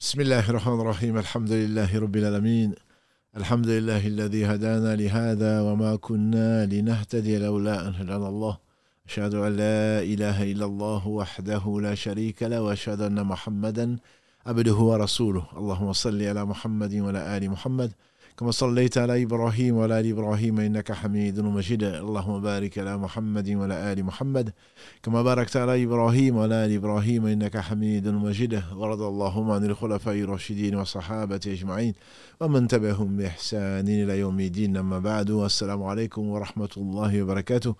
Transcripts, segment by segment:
بسم الله الرحمن الرحيم الحمد لله رب العالمين الحمد لله الذي هدانا لهذا وما كنا لنهتدي لولا أن هدانا الله أشهد أن لا إله إلا الله وحده لا شريك له وأشهد أن محمدا عبده ورسوله اللهم صل على محمد وعلى آل محمد كما صليت على إبراهيم وعلى آل إبراهيم إنك حميد مجيد. اللهم بارك على محمد وعلى آل محمد. كما باركت على إبراهيم وعلى آل إبراهيم إنك حميد مجيد. ورضى اللهم عن الخلفاء الراشدين والصحابة أجمعين ومن تبعهم بإحسان إلى يوم الدين. أما بعد السلام عليكم ورحمة الله وبركاته.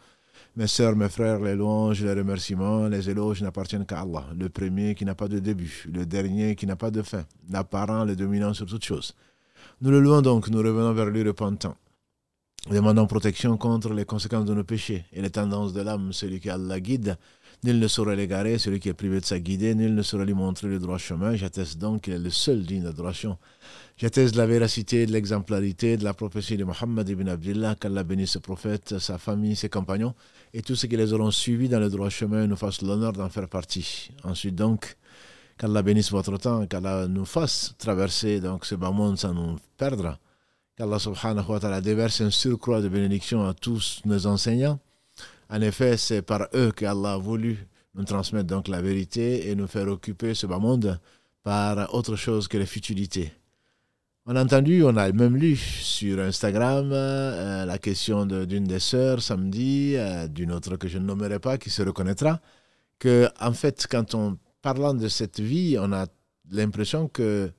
Mes sœurs, mes frères, les louanges, les remerciements, les éloges n'appartiennent qu'à Allah, le premier qui n'a pas de début, le dernier qui n'a pas de fin, l'apparent, le dominant sur toutes choses. Nous le louons donc, nous revenons vers lui repentant. Demandons protection contre les conséquences de nos péchés et les tendances de l'âme. Celui qui Allah guide, nul ne saurait l'égarer. Celui qui est privé de sa guidée, nul ne saurait lui montrer le droit chemin. J'atteste donc qu'il est le seul digne d'adoration. J'atteste la véracité, de l'exemplarité, de la prophétie de Mohammed ibn Abdullah, qu'Allah bénisse ce prophète, sa famille, ses compagnons et tous ceux qui les auront suivis dans le droit chemin nous fassent l'honneur d'en faire partie. Ensuite donc, Qu'Allah bénisse votre temps, qu'Allah nous fasse traverser donc ce bas monde sans nous perdre. Qu'Allah subhanahu wa ta'ala déverse un surcroît de bénédiction à tous nos enseignants. En effet, c'est par eux qu'Allah a voulu nous transmettre donc la vérité et nous faire occuper ce bas monde par autre chose que les futilités. On a entendu, on a même lu sur Instagram euh, la question d'une des sœurs samedi, euh, d'une autre que je ne nommerai pas, qui se reconnaîtra, que en fait, quand on parlant de cette vie, on a l'impression que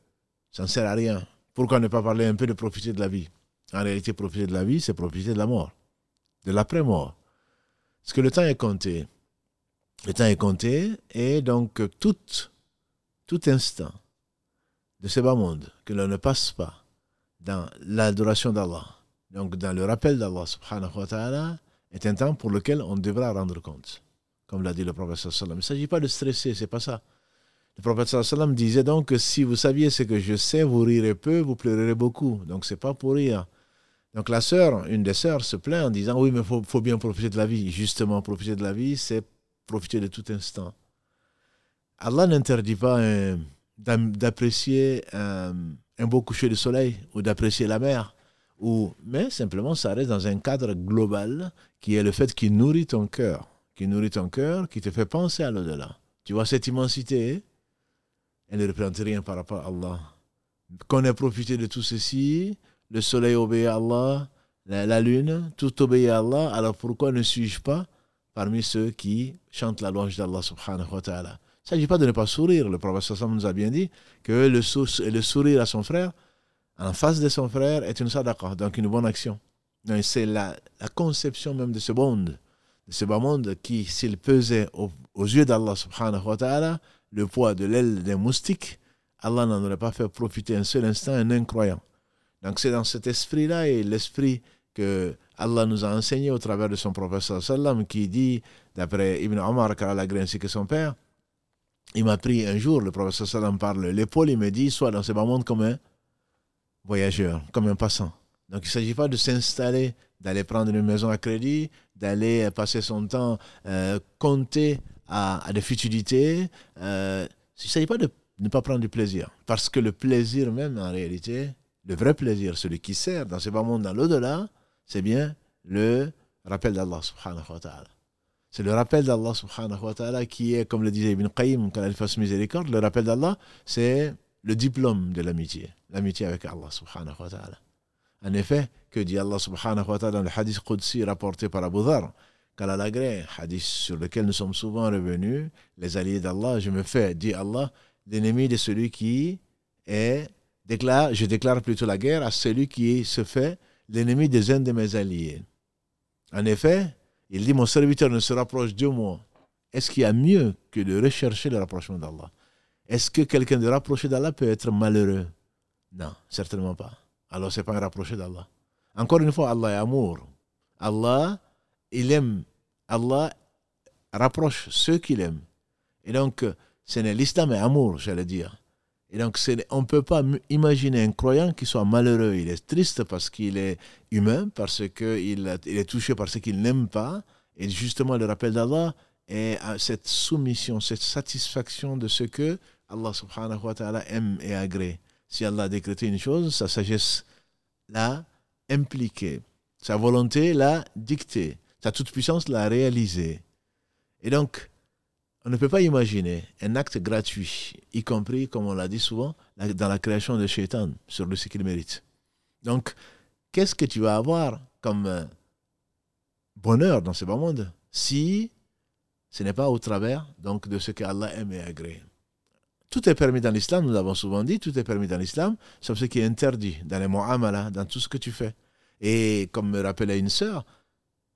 ça ne sert à rien. Pourquoi ne pas parler un peu de profiter de la vie? En réalité, profiter de la vie, c'est profiter de la mort, de l'après-mort. Parce que le temps est compté. Le temps est compté et donc tout, tout instant de ce bas monde que l'on ne passe pas dans l'adoration d'Allah, donc dans le rappel d'Allah subhanahu wa ta'ala, est un temps pour lequel on devra rendre compte comme l'a dit le prophète sallam. Il ne s'agit pas de stresser, c'est pas ça. Le prophète sallam disait donc que si vous saviez ce que je sais, vous rirez peu, vous pleurerez beaucoup. Donc c'est pas pour rire. Donc la sœur, une des sœurs, se plaint en disant oui, mais il faut, bien profiter de la vie. Justement, profiter de la vie, c'est profiter de tout instant. Allah n'interdit pas d'apprécier un, un, beau coucher de soleil ou d'apprécier la mer. Ou, mais simplement, ça reste dans un cadre global qui est le fait qu'il nourrit ton cœur qui nourrit ton cœur, qui te fait penser à l'au-delà. Tu vois cette immensité, elle ne représente rien par rapport à Allah. Qu'on ait profité de tout ceci, le soleil obéit à Allah, la, lune, tout obéit à Allah, alors pourquoi ne suis-je pas parmi ceux qui chantent la louange d'Allah subhanahu wa ta'ala? Il ne s'agit pas de ne pas sourire. Le prophète nous a bien dit que le, sourire à son frère, en face de son frère, est une sadaqa, donc une bonne action. C'est la conception même de ce monde ce bas monde qui, s'il pesait aux, yeux d'Allah subhanahu wa ta'ala le poids de l'aile d'un moustique, Allah n'en aurait pas fait profiter un seul instant un incroyant. Donc c'est dans cet esprit-là et l'esprit que Allah nous a enseigné au travers de son prophète sallam qui dit, d'après Ibn Omar, a ainsi que son père, il m'a pris un jour, le prophète sallam parle l'épaule, il me dit, sois dans ce bas monde comme un voyageur, comme un passant. Donc il ne s'agit pas de s'installer, d'aller prendre une maison à crédit, d'aller passer son temps euh, compter à, des futilités. Euh, il ne s'agit pas de ne pas prendre du plaisir. Parce que le plaisir même, en réalité, le vrai plaisir, celui qui sert dans ce bas monde, dans l'au-delà, c'est bien le rappel d'Allah subhanahu wa ta'ala. C'est le rappel d'Allah subhanahu wa ta'ala qui est, comme le disait Ibn Qayyim, quand il fasse miséricorde, le rappel d'Allah, c'est le diplôme de l'amitié. L'amitié avec Allah subhanahu wa ta'ala. En effet, que dit Allah subhanahu wa ta'ala dans le hadith Qudsi rapporté par Abu Dhar, qu'Allah hadith sur lequel nous sommes souvent revenus, les alliés d'Allah, je me fais, dit Allah, l'ennemi de celui qui est, déclare, je déclare plutôt la guerre à celui qui se fait l'ennemi des uns de mes alliés. En effet, il dit, mon serviteur ne se rapproche de moi. Est-ce qu'il y a mieux que de rechercher le rapprochement d'Allah? Est-ce que quelqu'un de rapproché d'Allah peut être malheureux? Non, certainement pas alors c'est pas un rapproché d'Allah. Encore une fois, Allah est amour. Allah, il aime. Allah rapproche ceux qu'il aime. Et donc, c'est l'islam est amour, j'allais dire. Et donc, on ne peut pas imaginer un croyant qui soit malheureux. Il est triste parce qu'il est humain, parce qu'il il est touché par ce qu'il n'aime pas. Et justement, le rappel d'Allah est cette soumission, cette satisfaction de ce que Allah subhanahu wa ta'ala aime et agrée. Si Allah a décrété une chose, sa sagesse l'a impliquée. Sa volonté l'a dictée. Sa toute-puissance l'a réalisée. Et donc, on ne peut pas imaginer un acte gratuit, y compris, comme on l'a dit souvent, dans la création de Shaitan, sur le ce qu'il mérite. Donc, qu'est-ce que tu vas avoir comme euh, bonheur dans ce bas monde si ce n'est pas au travers donc, de ce qu'Allah aime et agrée? Tout est permis dans l'islam, nous l'avons souvent dit, tout est permis dans l'islam, sauf ce qui est interdit dans les mu'amala, dans tout ce que tu fais. Et comme me rappelait une sœur,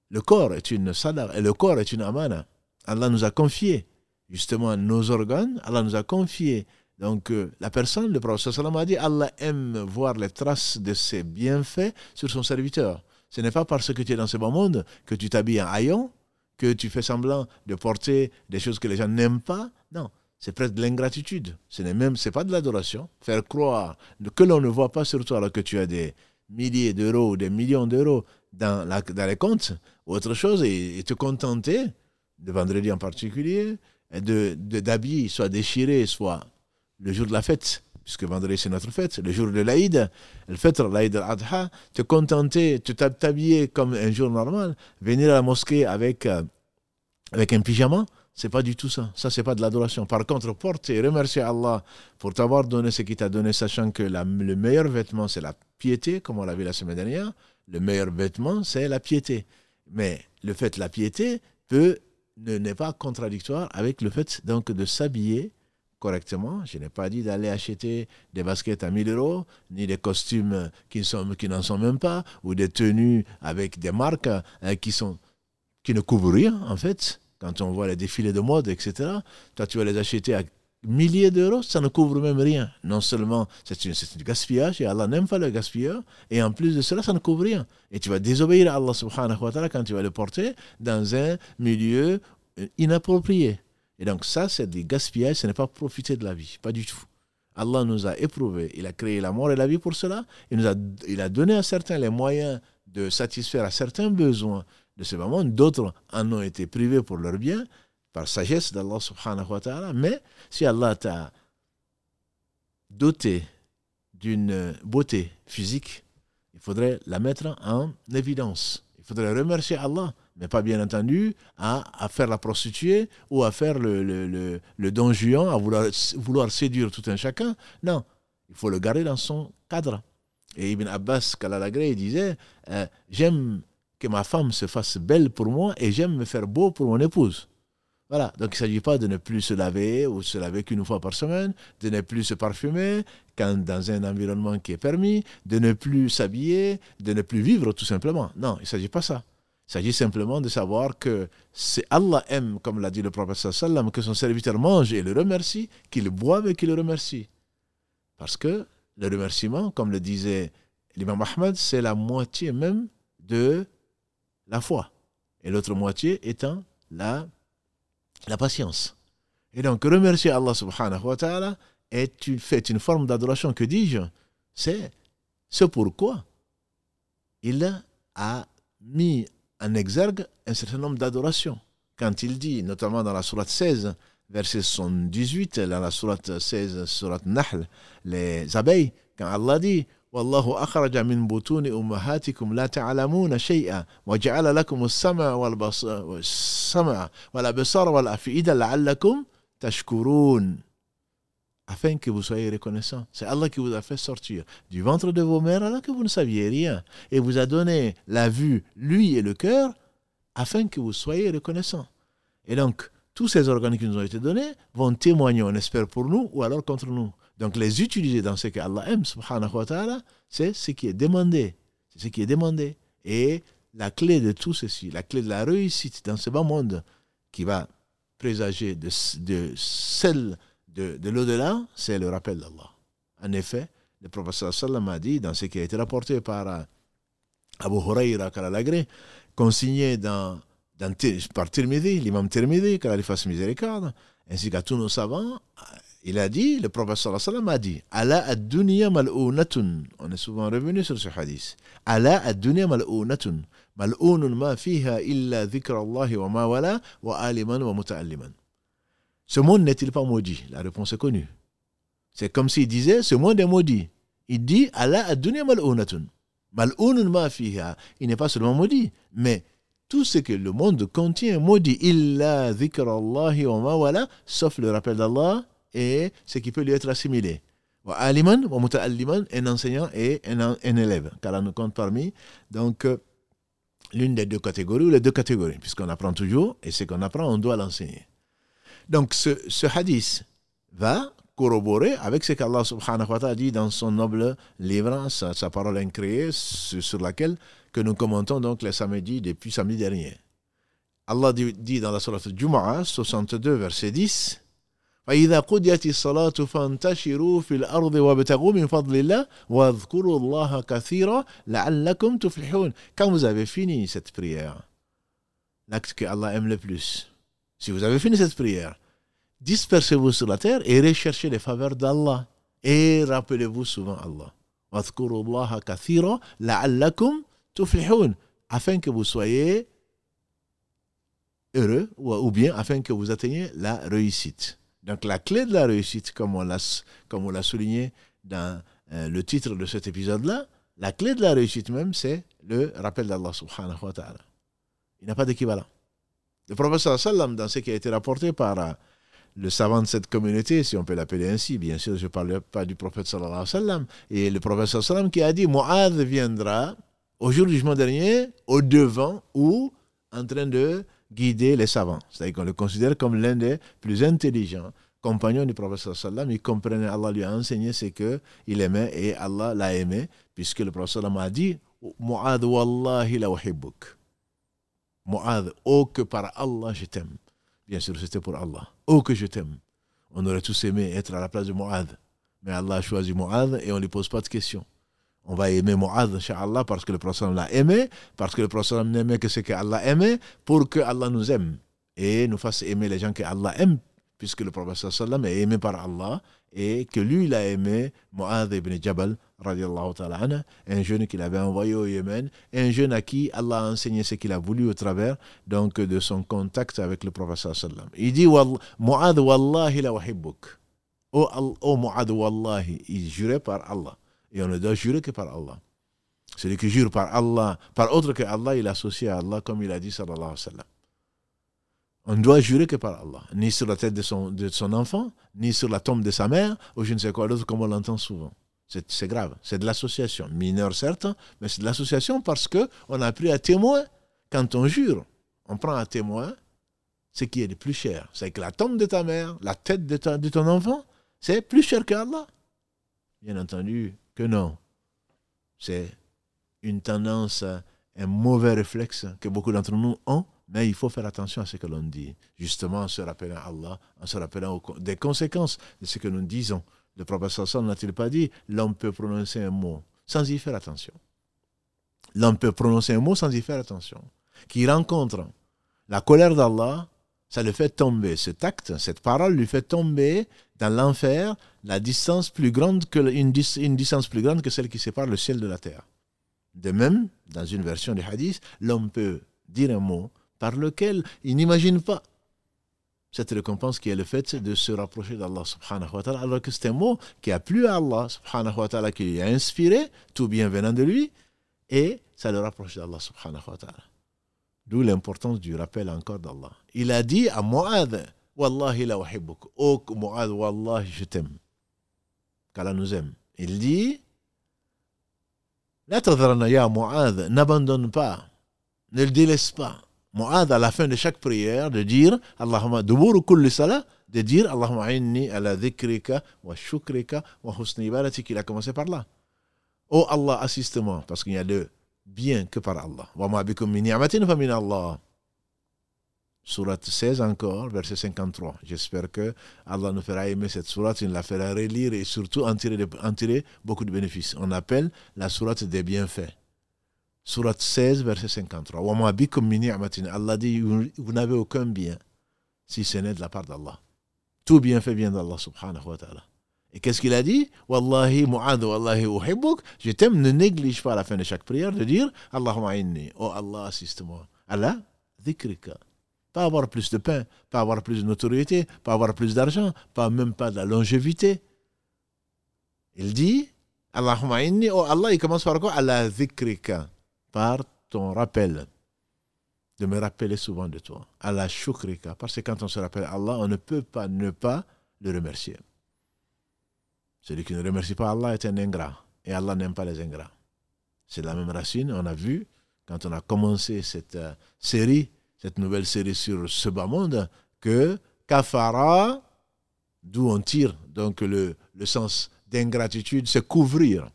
le corps est une sadar et le corps est une amana. Allah nous a confié justement nos organes, Allah nous a confié. Donc euh, la personne, le prophète a dit, Allah aime voir les traces de ses bienfaits sur son serviteur. Ce n'est pas parce que tu es dans ce bon monde que tu t'habilles en haillon, que tu fais semblant de porter des choses que les gens n'aiment pas. Non, c'est presque de l'ingratitude. Ce n'est même, c'est pas de l'adoration. Faire croire que l'on ne voit pas sur toi alors que tu as des milliers d'euros, des millions d'euros dans, les comptes, ou autre chose, et, te contenter, de vendredi en particulier, de, d'habiller, soit déchiré, soit le jour de la fête, puisque vendredi c'est notre fête, le jour de l'Aïd, le fête, l'Aïd al-Adha, te contenter, te t'habiller comme un jour normal, venir à la mosquée avec, euh, avec un pyjama, c'est pas du tout ça. Ça, c'est pas de l'adoration. Par contre, porter, remercier Allah pour t'avoir donné ce qu'il t'a donné, sachant que le meilleur vêtement, c'est la piété, comme on l'a vu la semaine dernière. Le meilleur vêtement, c'est la piété. Mais le fait, la piété, peut, n'est pas contradictoire avec le fait donc de s'habiller correctement. Je n'ai pas dit d'aller acheter des baskets à 1000 euros, ni des costumes qui, sont, qui n'en sont même pas, ou des tenues avec des marques sont, qui ne couvrent rien, en fait quand on voit les défilés de mode, etc., toi, tu vas les acheter à milliers d'euros, ça ne couvre même rien. Non seulement c'est du gaspillage, et Allah n'aime pas le gaspillage, et en plus de cela, ça ne couvre rien. Et tu vas désobéir à Allah subhanahu wa ta'ala quand tu vas le porter dans un milieu euh, inapproprié. Et donc ça, c'est du gaspillage, ce n'est pas profiter de la vie, pas du tout. Allah nous a éprouvés, il a créé la mort et la vie pour cela, il, nous a, il a donné à certains les moyens de satisfaire à certains besoins de ce moment. D'autres en ont été privés pour leur bien, par sagesse d'Allah subhanahu wa ta'ala. Mais si Allah t'a doté d'une beauté physique, il faudrait la mettre en évidence. Il faudrait remercier Allah, mais pas bien entendu à, faire la prostituée ou à faire le, le, le, don juan, à vouloir, séduire tout un chacun. Non, il faut le garder dans son cadre. Et Ibn Abbas, Kalalagré, disait euh, J'aime que ma femme se fasse belle pour moi et j'aime me faire beau pour mon épouse. Voilà, donc il ne s'agit pas de ne plus se laver ou se laver qu'une fois par semaine, de ne plus se parfumer quand dans un environnement qui est permis, de ne plus s'habiller, de ne plus vivre tout simplement. Non, il ne s'agit pas ça. Il s'agit simplement de savoir que c'est Allah aime, comme l'a dit le prophète sallam, que son serviteur mange et le remercie, qu'il boive et qu'il le remercie. Parce que le remerciement, comme le disait l'imam Ahmad, c'est la moitié même de la foi. Et l'autre moitié étant la, la patience. Et donc, remercier Allah subhanahu wa ta'ala est une, fait une forme d'adoration. Que dis-je? C'est ce pourquoi il a mis en exergue un certain nombre d'adorations. Quand il dit, notamment dans la sourate 16, verset 78, dans la sourate 16, sourate Nahl, les abeilles, quand Allah dit والله أخرج من بطون أمهاتكم لا تعلمون شيئا وجعل لكم السمع والبصر والسمع والأبصار والأفئدة لعلكم تشكرون afin que vous soyez reconnaissants. C'est Allah qui vous a fait sortir du ventre de vos mères alors que vous ne saviez rien et vous a donné la vue, lui et le cœur, afin que vous soyez reconnaissants. Et donc, tous ces organes qui nous ont été donnés vont témoigner, on espère pour nous ou alors contre nous. Donc les utiliser dans ce que Allah aime, subhanahu wa ta'ala, c'est ce qui est demandé. C'est ce qui est demandé. Et la clé de tout ceci, la clé de la réussite dans ce bas monde qui va présager de, de celle de, de l'au-delà, c'est le rappel d'Allah. En effet, le professeur sallam a dit, dans ce qui a été rapporté par euh, Abu Huraira Kalalagré, consigné dans, dans, par Tirmidhi, l'imam Tirmidhi, qu'Allah lui fasse miséricorde, ainsi qu'à tous nos savants, il a dit, le prophète sallam a dit, Ala ad-dunya mal'unatun. On est souvent revenu sur ce hadith. Ala ad-dunya mal'unatun. Mal'unun ma fiha illa dhikra Allah wa ma wala wa aliman wa muta'alliman. Ce monde n'est-il pas maudit? La réponse est connue. C'est comme s'il disait, ce monde est maudit. Il dit, Allah ad-dunya mal'unatun. Mal'unun ma fiha. Il n'est pas seulement maudit, mais tout ce que le monde contient maudit. Illa dhikrallahi wa ma sauf le rappel d'Allah et ce qui peut lui être assimilé. Aliman un enseignant et un, un élève. Car nous compte parmi, donc, euh, l'une des deux catégories ou les deux catégories, puisqu'on apprend toujours, et ce qu'on apprend, on doit l'enseigner. Donc, ce, ce hadith va corroborer avec ce qu'Allah subhanahu wa ta'ala dit dans son noble livre, sa, parole incréée, sur, laquelle que nous commentons donc les samedis depuis samedi dernier. Allah dit, dans la surah Jumu'ah 62 verset 10 فإذا قضيت الصلاة فانتشروا في الأرض وابتغوا من فضل الله واذكروا الله كثيرا لعلكم تفلحون Quand vous avez fini cette prière, l'acte que Allah aime le plus, si vous avez fini cette prière, dispersez-vous sur la terre et recherchez les faveurs d'Allah. Et rappelez-vous souvent Allah. afin que vous soyez heureux ou bien afin que vous atteigniez la réussite. Donc la clé de la réussite, comme on l'a, comme on l'a souligné dans euh, le titre de cet épisode-là, la clé de la réussite même, c'est le rappel d'Allah subhanahu wa ta'ala. Il n'a pas d'équivalent. Le prophète sallam, dans ce qui a été rapporté par euh, le savant de cette communauté, si on peut l'appeler ainsi, bien sûr, je ne parle pas du prophète sallallahu alayhi wa sallam, et le prophète sallam qui a dit, Mu'adh viendra au jour du jugement dernier, au devant ou en train de guider les savants. C'est-à-dire qu'on le considère comme l'un des plus intelligents compagnons du sallam. Il comprenait, Allah lui a enseigné ce qu'il aimait et Allah l'a aimé, puisque le sallam a dit, Mu'adh wallahi la uhibbuk. Mu'adh, oh que par Allah je t'aime. Bien sûr, c'était pour Allah. Oh, que je t'aime. On aurait tous aimé être à la place de Mu'adh. Mais Allah a choisi Mu'adh et on ne lui pose pas de questions. On va aimer Mu'adh, Allah, parce que le prophète l'a aimé, parce que le prophète n'aimait que ce que Allah aimait, pour que Allah nous aime et nous fasse aimer les gens que Allah aime, puisque le prophète est aimé par Allah et que lui, il a aimé Mu'adh ibn Jabal, ta'ala un jeune qu'il avait envoyé au Yémen, un jeune à qui Allah a enseigné ce qu'il a voulu au travers donc de son contact avec le prophète sallam. Il dit Mu'adh wallahi la wahibbuk. Oh, oh wallahi, il jurait par Allah. Et on ne doit jurer que par Allah. Celui qui jure par Allah, par autre que Allah, il associe à Allah comme il a dit sallallahu alayhi wa sallam. On ne doit jurer que par Allah, ni sur la tête de son, enfant, ni sur la tombe de sa mère, ou je ne sais quoi d'autre, comme on l'entend souvent. C'est grave. C'est de l'association. Mineur, certes, mais c'est de l'association parce qu'on a pris à témoin. Quand on jure, on prend à témoin ce qui est le plus cher. C'est que la tombe de ta mère, la tête de, de ton enfant, c'est plus cher qu'Allah. Bien entendu que non. C'est une tendance, un mauvais réflexe que beaucoup d'entre nous ont, mais il faut faire attention à ce que l'on dit. Justement, en se rappelant Allah, en se rappelant des conséquences de ce que nous disons. Le prophète Sassan n'a-t-il pas dit l'homme peut prononcer un mot sans y faire attention L'homme peut prononcer un mot sans y faire attention. Qui rencontre la colère d'Allah, ça le fait tomber. Cet acte, cette parole lui fait tomber dans l'enfer une, distance plus grande que celle qui sépare le ciel de la terre. De même, dans une version du hadith, l'homme peut dire un mot par lequel il n'imagine pas cette récompense qui est le fait de se rapprocher d'Allah subhanahu wa ta'ala, alors que c'est un mot qui a plu à Allah subhanahu wa ta'ala, qui lui a inspiré, tout bien venant de lui, et ça le rapproche d'Allah subhanahu wa ta'ala. D'où l'importance du rappel encore d'Allah. Il a dit à Mu'adh, Wallahi la uhibbuk. Oh Mu'adh, Wallahi, je t'aime. Qu'Allah nous aime. Il dit, La ya Mu'adh, n'abandonne pas, ne le délaisse pas. Mu'ad à la fin de chaque prière de dire Allahumma duburu kulli salah de dire Allahumma inni ala dhikrika wa shukrika wa husni ibadatik il a commencé par là Oh Allah assiste-moi parce qu'il n'y a de bien que par Allah Allah Surat 16 encore, verset 53. J'espère que Allah nous fera aimer cette surat, il la fera relire et surtout en tirer, beaucoup de bénéfices. On appelle la surat des bienfaits. Surat 16, verset 53. Allah dit Vous n'avez aucun bien si ce n'est de la part d'Allah. Tout bien fait vient d'Allah subhanahu wa ta'ala. Et qu'est-ce qu'il a dit Wallahi mu'adu wallahi uhibbuk. Je t'aime, ne néglige pas à la fin de chaque prière de dire Allahumma inni. Oh Allah, assiste-moi. Allah, dhikrika. Pas avoir plus de pain, pas avoir plus de notoriété, pas avoir plus d'argent, pas même pas de la longévité. Il dit Allahumma inni, oh Allah, il commence par quoi? Allah zikrika, par ton rappel. De me rappeler souvent de toi. Allah shukrika, parce que quand on se rappelle Allah, on ne peut pas ne pas le remercier. Celui qui ne remercie pas Allah est un ingrat. Et Allah n'aime pas les ingrats. C'est la même racine. On a vu, quand on a commencé cette euh, série, cette nouvelle série sur ce bas monde, que kafara, d'où on tire donc le, le sens d'ingratitude, c'est couvrir.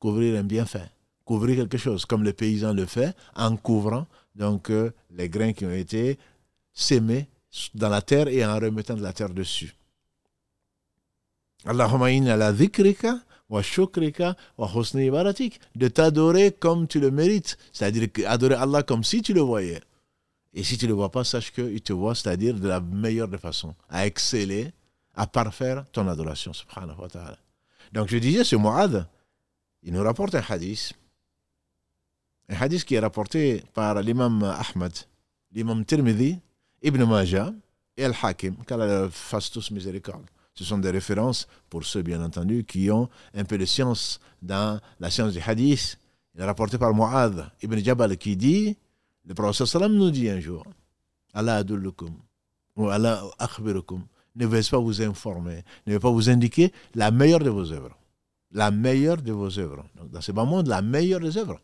Couvrir un bienfait. Couvrir quelque chose, comme le paysan le fait, en couvrant donc euh, les grains qui ont été sémés dans la terre et en remettant de la terre dessus. Allahumma inna la dhikrika wa shukrika wa husni ibaratik. De t'adorer comme tu le mérites. C'est-à-dire adorer Allah comme si tu le voyais. Et si tu ne le vois pas, sache qu'il te voit, c'est-à-dire de la meilleure des façons, à exceller, à parfaire ton adoration, subhanahu wa ta'ala. Donc je disais, ce Mu'ad, il nous rapporte un hadith, un hadith qui est rapporté par l'imam Ahmad, l'imam Tirmidhi, Ibn Majah et Al-Hakim, qu'Allah fasse tous miséricorde. Ce sont des références pour ceux, bien entendu, qui ont un peu de science dans la science du hadith. Il est rapporté par Mu'ad ibn Jabal qui dit le prophète nous dit un jour Allah adullukum ou Allah akhbirukum ne vais pas vous informer, ne vais pas vous indiquer la meilleure de vos œuvres. La meilleure de vos œuvres. Dans ce bas monde, la meilleure des œuvres.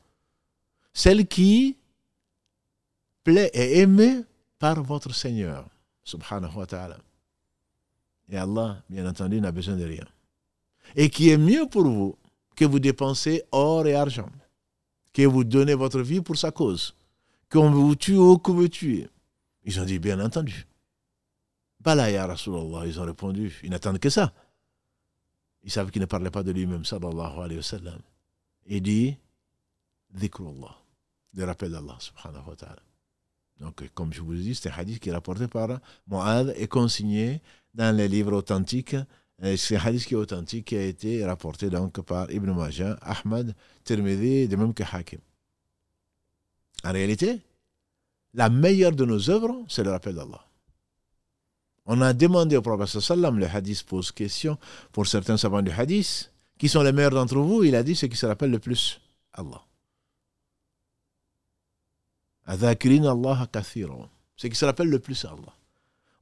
Celle qui plaît et aimée par votre Seigneur, subhanahu wa ta'ala. Et Allah, bien entendu, n'a besoin de rien. Et qui est mieux pour vous que vous dépensez or et argent, que vous donnez votre vie pour sa cause qu'on vous tue ou que vous tuez Ils ont dit, bien entendu. Bala Rasulallah, ils ont répondu, ils n'attendent que ça. Ils savent qu'il ne parlait pas de lui-même, sallallahu alayhi wa sallam. Il dit, dhikrullah, le rappel d'Allah, subhanahu wa ta'ala. Donc, comme je vous dis, c'est un hadith qui est rapporté par Mu'ad et consigné dans les livres authentiques. C'est un hadith qui est authentique, qui a été rapporté donc par Ibn Majah, Ahmad, Tirmidhi, de même que Hakim. En réalité, la meilleure de nos œuvres, c'est le rappel d'Allah. On a demandé au prophète sallam, le hadith pose question pour certains savants du hadith, qui sont les meilleurs d'entre vous Il a dit ce qui se rappelle le plus Allah. Allah Ce qui se rappelle le plus Allah.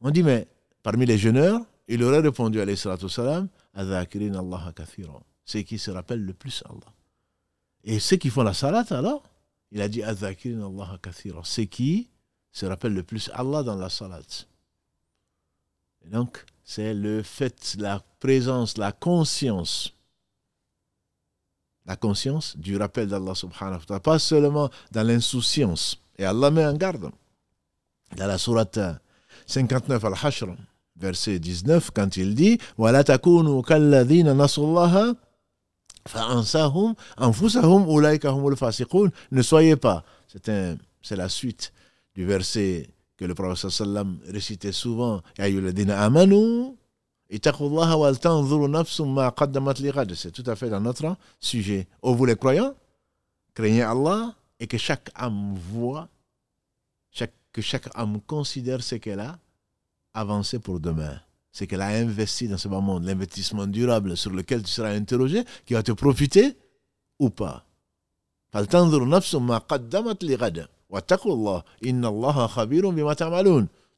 On dit, mais parmi les jeûneurs, il aurait répondu à salam, Allah Ce qui se rappelle le plus Allah. Et ceux qui font la salat alors il a dit Allah kathira. C'est qui se rappelle le plus Allah dans la salat. Et donc, c'est le fait, la présence, la conscience. La conscience du rappel d'Allah subhanahu wa ta'ala. Pas seulement dans l'insouciance. Et Allah met en garde. Dans la sourate 59 al-Hashr, verset 19, quand il dit وَلَا تَكُونُوا كَالَّذِينَ نَصُوا اللَّهَ ne soyez pas. C'est la suite du verset que le prophète sallam récitait souvent. C'est tout à fait dans notre sujet. Oh, vous les croyants, craignez Allah et que chaque âme voit, que chaque âme considère ce qu'elle a avancé pour demain c'est qu'elle a investi dans ce monde, l'investissement durable sur lequel tu seras interrogé, qui va te profiter ou pas.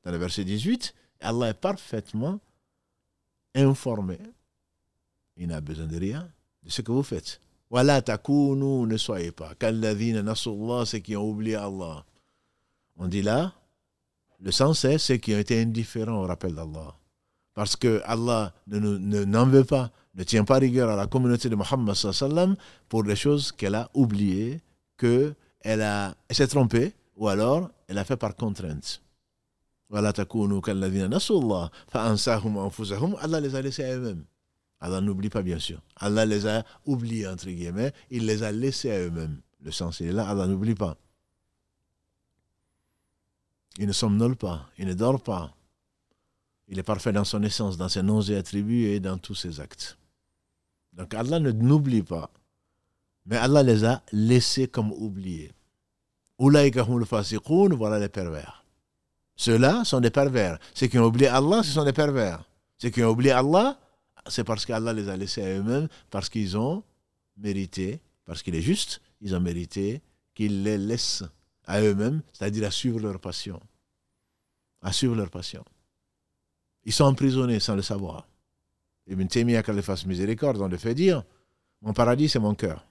Dans le verset 18, Allah est parfaitement informé. Il n'a besoin de rien de ce que vous faites. Ne soyez pas. ceux qui ont oublié Allah. On dit là, le sens est ceux qui ont été indifférents au rappel d'Allah. Parce que Allah n'en veut pas, ne tient pas rigueur à la communauté de Muhammad sallam pour des choses qu'elle a oubliées, qu'elle elle s'est trompée, ou alors elle a fait par contrainte. Allah les a laissés à eux-mêmes. Allah n'oublie pas, bien sûr. Allah les a oubliés, entre guillemets. Il les a laissés à eux-mêmes. Le sens est là, Allah n'oublie pas. Il ne somnole pas, il ne dort pas. Il est parfait dans son essence, dans ses noms et attributs et dans tous ses actes. Donc Allah ne n'oublie pas. Mais Allah les a laissés comme oubliés. Voilà les pervers. Ceux-là sont des pervers. Ceux qui ont oublié Allah, ce sont des pervers. Ceux qui ont oublié Allah, c'est parce qu'Allah les a laissés à eux-mêmes, parce qu'ils ont mérité, parce qu'il est juste, ils ont mérité qu'il les laisse à eux-mêmes, c'est-à-dire à suivre leur passion. À suivre leur passion. Ils sont emprisonnés sans le savoir. Ibn Taymiyyah, qu'elle fasse miséricorde, on le fait dire Mon paradis, c'est mon cœur.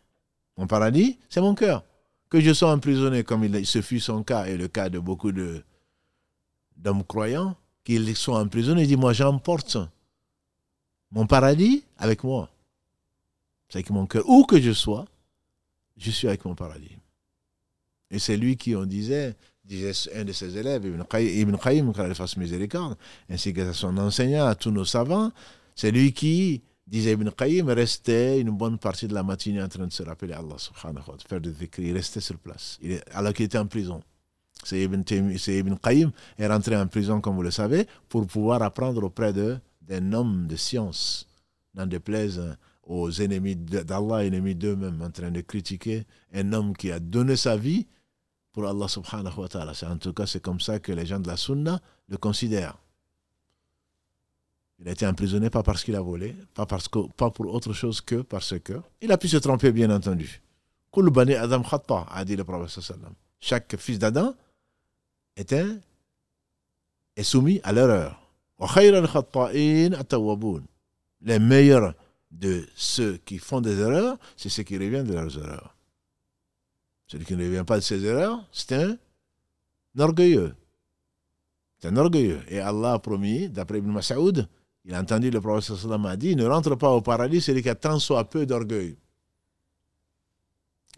Mon paradis, c'est mon cœur. Que je sois emprisonné, comme il, ce fut son cas et le cas de beaucoup d'hommes croyants, qu'ils soient emprisonnés, il dit Moi, j'emporte mon paradis avec moi. C'est avec mon cœur. Où que je sois, je suis avec mon paradis. Et c'est lui qui, on disait, disait un de ses élèves, Ibn Qayyim, quand il fasse miséricorde, ainsi que son enseignant, à tous nos savants, c'est lui qui, disait Ibn Qayyim, restait une bonne partie de la matinée en train de se rappeler Allah subhanahu wa faire des dhikr. Il restait sur place, il alors qu'il était en prison. C'est Ibn, Ibn Qayyim est rentré en prison, comme vous le savez, pour pouvoir apprendre auprès d'un homme de science, n'en déplaise aux ennemis d'Allah, ennemis d'eux-mêmes, en train de critiquer un homme qui a donné sa vie pour Allah subhanahu wa ta'ala. En tout cas, c'est comme ça que les gens de la sunna le considèrent. Il a été emprisonné pas parce qu'il a volé, pas, parce que, pas pour autre chose que parce que. Il a pu se tromper, bien entendu. Bani Adam Khatta, a dit le prophète. Chaque fils d'Adam est soumis à l'erreur. Les meilleurs de ceux qui font des erreurs, c'est ceux qui reviennent de leurs erreurs. Celui qui ne revient pas de ses erreurs, c'est un orgueilleux. C'est un orgueilleux. Et Allah a promis, d'après Ibn Mas'ud, il a entendu le prophète sallam a dit, ne rentre pas au paradis celui qui a tant soit peu d'orgueil.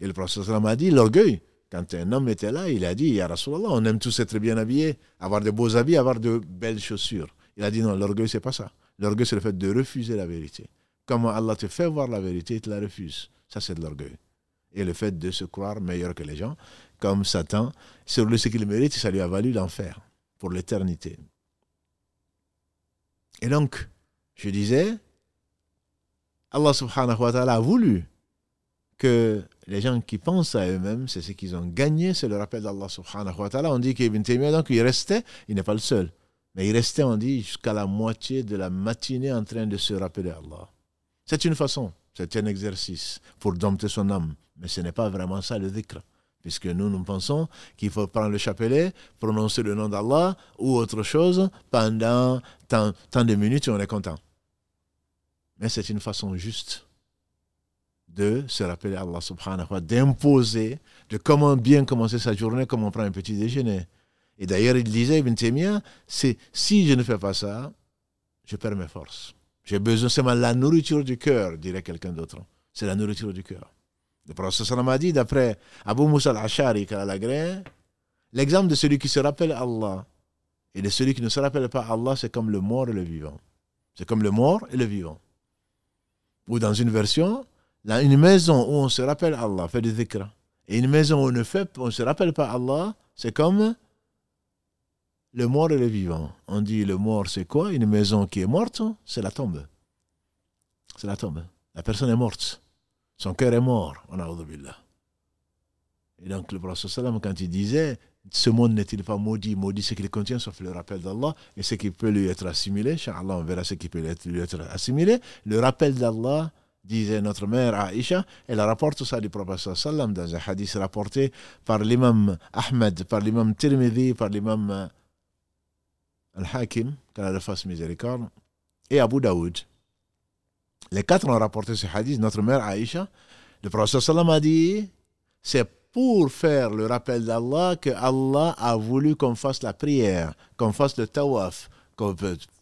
Et le prophète sallam a dit, l'orgueil, quand un homme était là, il a dit, Ya Rasulallah, on aime tous être bien habillés, avoir de beaux habits, avoir de belles chaussures. Il a dit, non, l'orgueil, c'est pas ça. L'orgueil, c'est le fait de refuser la vérité. Comment Allah te fait voir la vérité, il te la refuse. Ça, c'est de l'orgueil et le fait de se croire meilleur que les gens, comme Satan, sur le ce qu'il mérite, ça lui a valu l'enfer pour l'éternité. Et donc, je disais, Allah subhanahu wa ta'ala a voulu que les gens qui pensent à eux-mêmes, c'est ce qu'ils ont gagné, c'est le rappel d'Allah subhanahu wa ta'ala. On dit qu'Ibn Taymiyyah, donc il restait, il n'est pas le seul, mais il restait, on dit, jusqu'à la moitié de la matinée en train de se rappeler Allah. C'est une façon. C'est un exercice pour dompter son âme. Mais ce n'est pas vraiment ça le dhikr. Puisque nous, nous pensons qu'il faut prendre le chapelet, prononcer le nom d'Allah ou autre chose pendant tant, de minutes et on est content. Mais c'est une façon juste de se rappeler Allah subhanahu wa d'imposer, de comment bien commencer sa journée, comment prendre un petit déjeuner. Et d'ailleurs, il disait, Ibn Taymiyyah, c'est si je ne fais pas ça, je perds mes forces. J'ai besoin, c'est la nourriture du cœur, dirait quelqu'un d'autre. C'est la nourriture du cœur. Le prophète a dit, d'après Abu Musa al-Ashari, l'exemple de celui qui se rappelle Allah et de celui qui ne se rappelle pas Allah, c'est comme le mort et le vivant. C'est comme le mort et le vivant. Ou dans une version, une maison où on se rappelle Allah, fait des dhikr. Et une maison où on ne fait, on se rappelle pas Allah, c'est comme le mort et le vivant. On dit le mort, c'est quoi? Une maison qui est morte, c'est la tombe. C'est la tombe. La personne est morte. Son cœur est mort. On a Et donc le prophète quand il disait ce monde n'est-il pas maudit? Maudit ce qu'il contient sauf le rappel d'Allah et ce qui peut lui être assimilé. Inch'Allah, on verra ce qui peut lui être assimilé. Le rappel d'Allah, disait notre mère Aïcha, elle rapporte ça du prophète sallam dans un hadith rapporté par l'imam Ahmed, par l'imam Tirmidhi, par l'imam Al-Hakim, qu'Allah le fasse miséricorde, et Abu Daoud. Les quatre ont rapporté ce hadith. Notre mère Aïcha, le prophète sallam a dit c'est pour faire le rappel d'Allah que Allah a voulu qu'on fasse la prière, qu'on fasse le tawaf,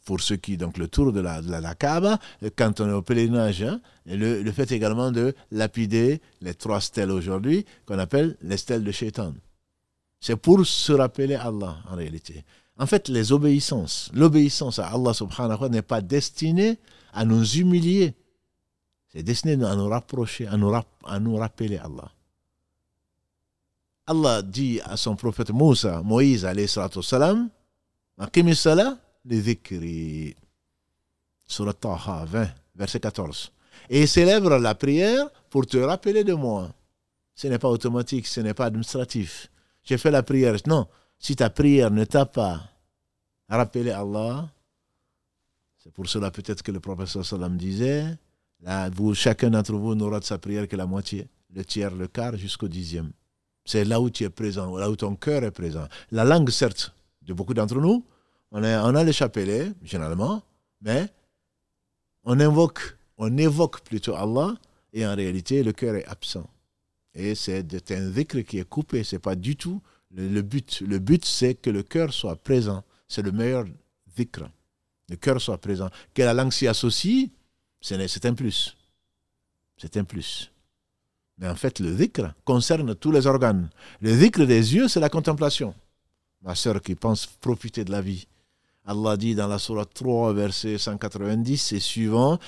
pour ceux qui, donc le tour de la, de la, Kaaba, quand on est au pèlerinage, hein, le, le, fait également de lapider les trois stèles aujourd'hui, qu'on appelle les stèles de Shaitan. C'est pour se rappeler Allah, en réalité. En fait, les obéissances, l'obéissance à Allah subhanahu wa ta'ala n'est pas destinée à nous humilier. C'est destiné à nous rapprocher, à nous, à rappeler Allah. Allah dit à son prophète Moussa, Moïse, alayhi salatu salam, li dhikri. Surat Taha 20, verset 14. Et célèbre la prière pour te rappeler de moi. Ce n'est pas automatique, ce n'est pas administratif. J'ai fait la prière. Non, si ta prière ne t'a pas rappelé Allah, C'est pour cela peut-être que le professeur Salam disait, vous, chacun d'entre vous n'aura de sa prière que la moitié, le tiers, le quart, jusqu'au dixième. C'est là où tu es présent, là où ton cœur est présent. La langue, certes, de beaucoup d'entre nous, on, on a le chapelet, généralement, mais on invoque, on évoque plutôt Allah, et en réalité, le cœur est absent. Et c'est un dhikr qui est coupé, c'est pas du tout le, but. Le but, c'est que le cœur soit présent. C'est le meilleur dhikr. Le cœur soit présent. Que la langue s'y associe, c'est un plus. C'est un plus. Mais en fait, le dhikr concerne tous les organes. Le dhikr des yeux, c'est la contemplation. Ma sœur qui pense profiter de la vie. Allah dit dans la sourate 3, verset 190 et suivant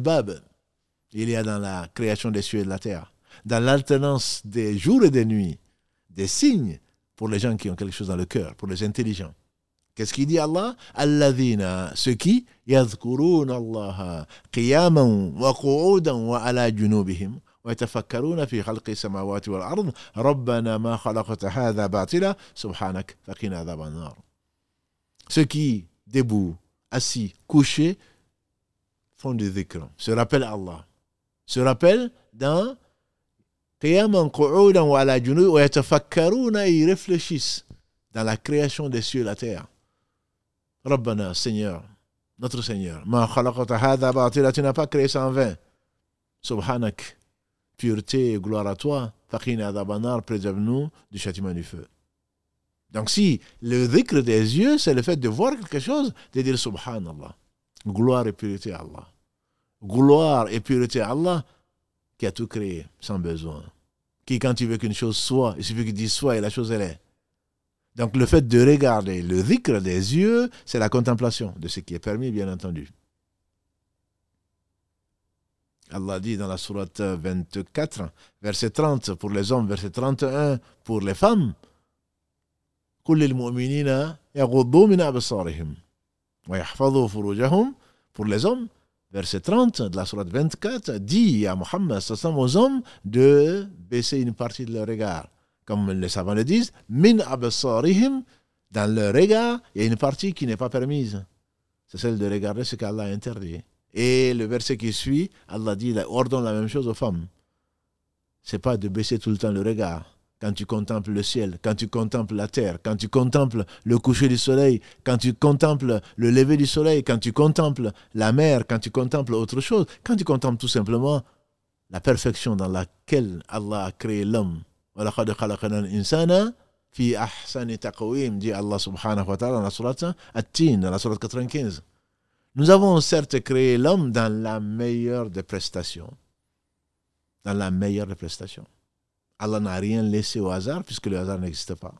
la. Il y a dans la création des cieux et de la terre, dans l'alternance des jours et des nuits, des signes pour les gens qui ont quelque chose dans le cœur, pour les intelligents. Qu'est-ce qu'il dit Allah Alladhina, ceux qui yadhkuruna Allah qiyaman wa qu'udan wa ala junubihim ويتفكرون في خلق السماوات والأرض ربنا ما خلقت هذا باطلا سبحانك فقنا عذاب النار Ceux qui, debout, assis, couchés, font du dhikr, se rappellent Allah, se rappellent dans Qiyaman qu'oudan wa ala junud wa yatafakkaruna dans la création des cieux et la terre. Rabbana, Seigneur, notre Seigneur, ma khalaqata hadha batila, tu n'as pas créé ça en vain. Subhanak, pureté et gloire à toi. Faqina adabanar, préserve-nous du châtiment du feu. Donc si le dhikr des yeux, c'est le fait de voir quelque chose, de dire Subhanallah. Gloire et pureté à Allah. Gloire et pureté à Allah qui a tout créé sans besoin. Qui, quand tu veux qu'une chose soit, il suffit qu'il dise soit et la chose elle est. Donc le fait de regarder le dhikr des yeux, c'est la contemplation de ce qui est permis, bien entendu. Allah dit dans la sourate 24, verset 30 pour les hommes, verset 31 pour les femmes. pour les hommes verset 30 de la Sourate 24, dit à Mohammed aux hommes de baisser une partie de leur regard. Comme les savants le disent, min absarihim, dans leur regard, il y a une partie qui n'est pas permise. C'est celle de regarder ce qu'Allah interdit. Et le verset qui suit, Allah dit, ordonne la même chose aux femmes. C'est pas de baisser tout le temps le regard quand tu contemples le ciel, quand tu contemples la terre, quand tu contemples le coucher du soleil, quand tu contemples le lever du soleil, quand tu contemples la mer, quand tu contemples autre chose, quand tu contemples tout simplement la perfection dans laquelle Allah a créé l'homme. dit Allah subhanahu wa ta'ala dans la dans la sourate 95. Nous avons certes créé l'homme dans la meilleure des prestations. Dans la meilleure des prestations. Allah n'a rien laissé au hasard puisque le hasard n'existe pas.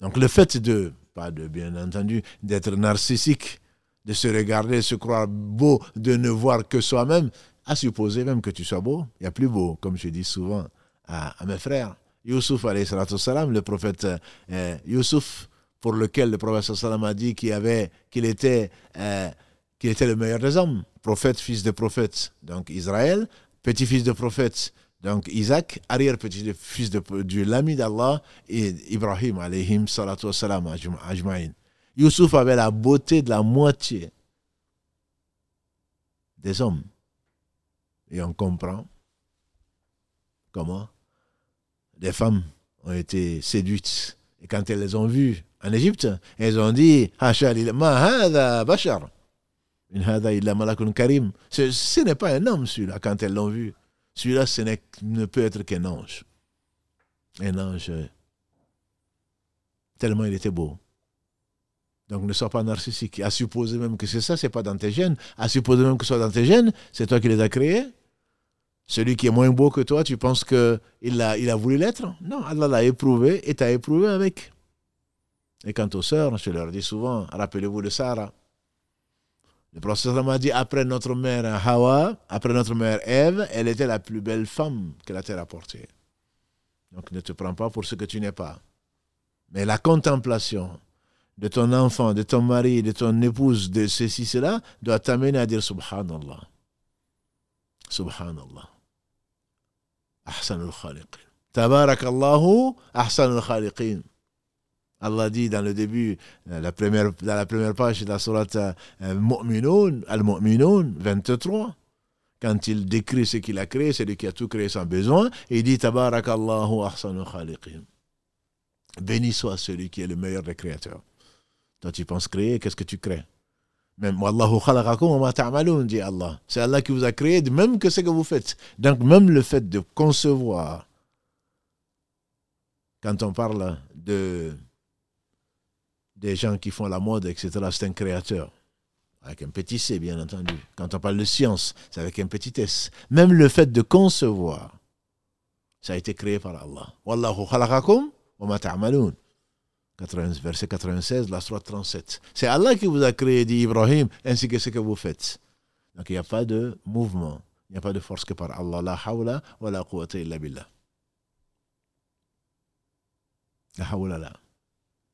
Donc le fait de, pas de bien entendu, d'être narcissique, de se regarder, de se croire beau, de ne voir que soi-même, à supposer même que tu sois beau, il y a plus beau, comme je dis souvent à, mes frères. Youssouf, le prophète euh, Youssouf, pour lequel le prophète salam a dit qu'il avait, qu'il était, euh, qu'il était le meilleur des hommes, prophète, fils de prophète, donc Israël, petit-fils de prophète, donc Isaac, arrière-petit-fils de, l'ami d'Allah, et Ibrahim, alayhim salatu wassalam, ajma'in. Youssouf avait la beauté de la moitié des hommes. Et on comprend comment des femmes ont été séduites. Et quand elles les ont vues en Égypte, elles ont dit Ma bashar. Ce n'est pas un homme celui-là quand elles l'ont vu. Celui-là, ce ne peut être qu'un ange. Un ange, tellement il était beau. Donc ne sois pas narcissique. À supposer même que c'est ça, c'est pas dans tes gènes. À supposer même que ce soit dans tes gènes, c'est toi qui les as créés. Celui qui est moins beau que toi, tu penses qu'il a, il a voulu l'être? Non, Allah l'a éprouvé et t'a éprouvé avec. Et quant aux sœurs, je leur dis souvent, rappelez-vous de Sarah. Le prophète m'a dit après notre mère Hawa, après notre mère Ève, elle était la plus belle femme que la terre a portée. Donc ne te prends pas pour ce que tu n'es pas. Mais la contemplation de ton enfant, de ton mari, de ton épouse, de ceci, cela, doit t'amener à dire Subhanallah. Subhanallah. Ahsan al-Khaliqin. Tabarakallahu Ahsan al-Khaliqin. Allah dit dans le début, euh, la première, dans la première page de la sourate euh, Mu'minun, Al-Mu'minun 23, quand il décrit ce qu'il a créé, c'est lui qui a tout créé sans besoin, il dit Tabarakallahu ahsanu khaliqin. Béni soit celui qui est le meilleur des créateurs. Toi, tu penses créer, qu'est-ce que tu crées? Même Wallahu khalaqakum wa ta'malun, dit Allah. C'est Allah qui vous a créé, même que ce que vous faites. Donc, même le fait de concevoir, quand on parle de des gens qui font la mode, etc., c'est un créateur. Avec un petit C, bien entendu. Quand on parle de science, c'est avec un petit S. Même le fait de concevoir, ça a été créé par Allah. Wallahu khalaqakum wa ma ta'malun. Verset 96, la sourate 37. C'est Allah qui vous a créé, dit Ibrahim, ainsi que ce que vous faites. Donc il n'y a pas de mouvement, il n'y a pas de force que par Allah. La hawla wa la quwwata illa billah. La hawla la.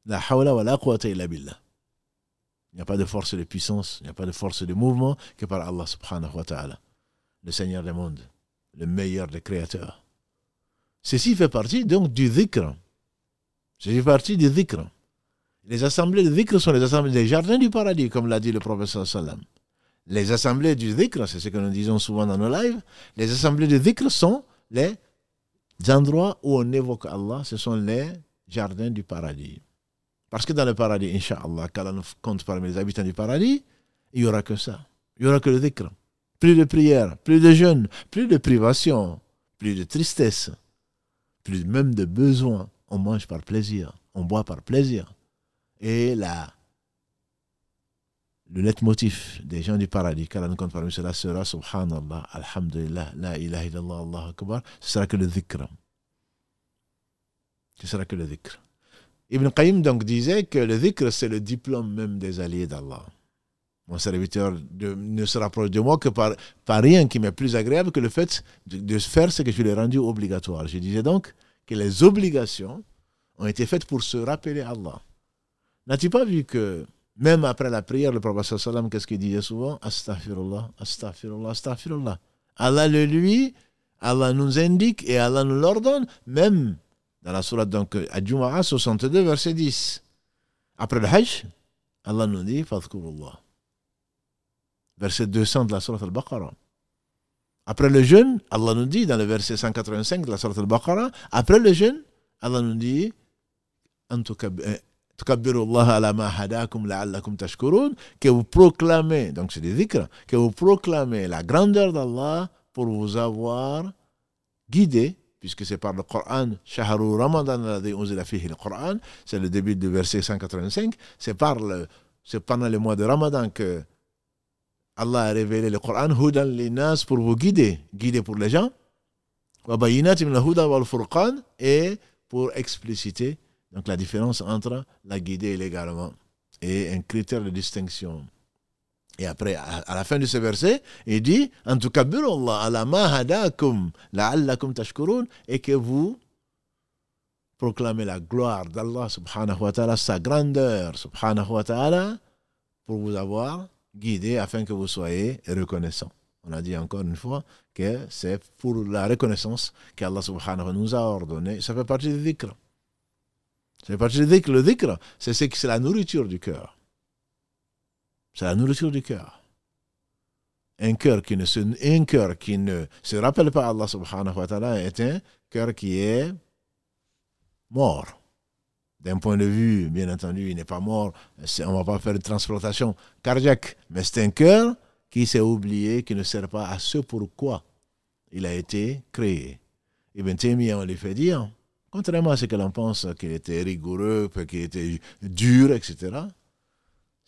La hawla wa la illa billah. Il n'y a pas de force de puissance, il n'y a pas de force de mouvement que par Allah subhanahu wa ta'ala, le Seigneur des mondes, le meilleur des créateurs. Ceci fait partie donc du dhikr. Ceci fait partie du dhikr. Les assemblées de dhikr sont les assemblées des jardins du paradis, comme l'a dit le professeur sallam. Les assemblées du dhikr, c'est ce que nous disons souvent dans nos lives, les assemblées de dhikr sont les endroits où on évoque Allah, ce sont les jardins du paradis. Parce que dans le paradis, Inch'Allah, qu'Allah nous compte parmi les habitants du paradis, il n'y aura que ça. Il n'y aura que le dhikr. Plus de prières, plus de jeûnes, plus de privations, plus de tristesse, plus même de besoins. On mange par plaisir, on boit par plaisir. Et là, le leitmotiv des gens du paradis, qu'Allah nous compte parmi cela sera Subhanallah, Alhamdulillah, La ilaha illallah, Allah Akbar. Ce sera que le dhikr. Ce sera que le dhikr. Ibn Qayyim donc disait que le dhikr, c'est le diplôme même des alliés d'Allah. Mon serviteur ne se rapproche de moi que par, rien qui m'est plus agréable que le fait de, faire ce que je lui ai rendu obligatoire. Je disais donc que les obligations ont été faites pour se rappeler Allah. N'as-tu pas vu que même après la prière, le prophète sallam, qu'est-ce qu'il disait souvent? Astaghfirullah, astaghfirullah, astaghfirullah. Allah le lui, Allah nous indique et Allah nous l'ordonne, même dans la sourate donc Adjuma'a 62 verset 10. Après le Hajj, Allah nous dit Fadhkurullah. Verset 200 de la sourate Al-Baqarah. Après le jeûne, Allah nous dit dans le verset 185 de la sourate Al-Baqarah, après le jeûne, Allah nous dit eh, que vous proclamez, donc c'est des dhikr, que vous proclamez la grandeur d'Allah pour vous avoir guidé puisque c'est par le Coran, Ramadan c'est le début du verset 185, c'est par le, c'est pendant le mois de Ramadan que Allah a révélé le Coran, Hudan linas pour vous guider, guider pour les gens, et pour expliciter donc la différence entre la guider et l'égarement, et un critère de distinction. Et après, à la fin de ce verset, il dit En tout cas, et que vous proclamez la gloire d'Allah subhanahu wa ta'ala, sa grandeur subhanahu wa ta'ala, pour vous avoir guidé afin que vous soyez reconnaissants. On a dit encore une fois que c'est pour la reconnaissance qu'Allah subhanahu wa nous a ordonné. Ça fait partie du dhikr. Ça fait partie du dhikr. Le dhikr, c'est la nourriture du cœur. C'est la nourriture du cœur. Un cœur qui ne se, qui ne se rappelle pas Allah subhanahu wa ta'ala est un cœur qui est mort. D'un point de vue, bien entendu, il n'est pas mort. On ne va pas faire de transplantation cardiaque. Mais c'est un cœur qui s'est oublié, qui ne sert pas à ce pourquoi il a été créé. Ibn Taymiyyah, on lui fait dire, contrairement à ce que l'on pense, qu'il était rigoureux, qu'il était dur, etc.,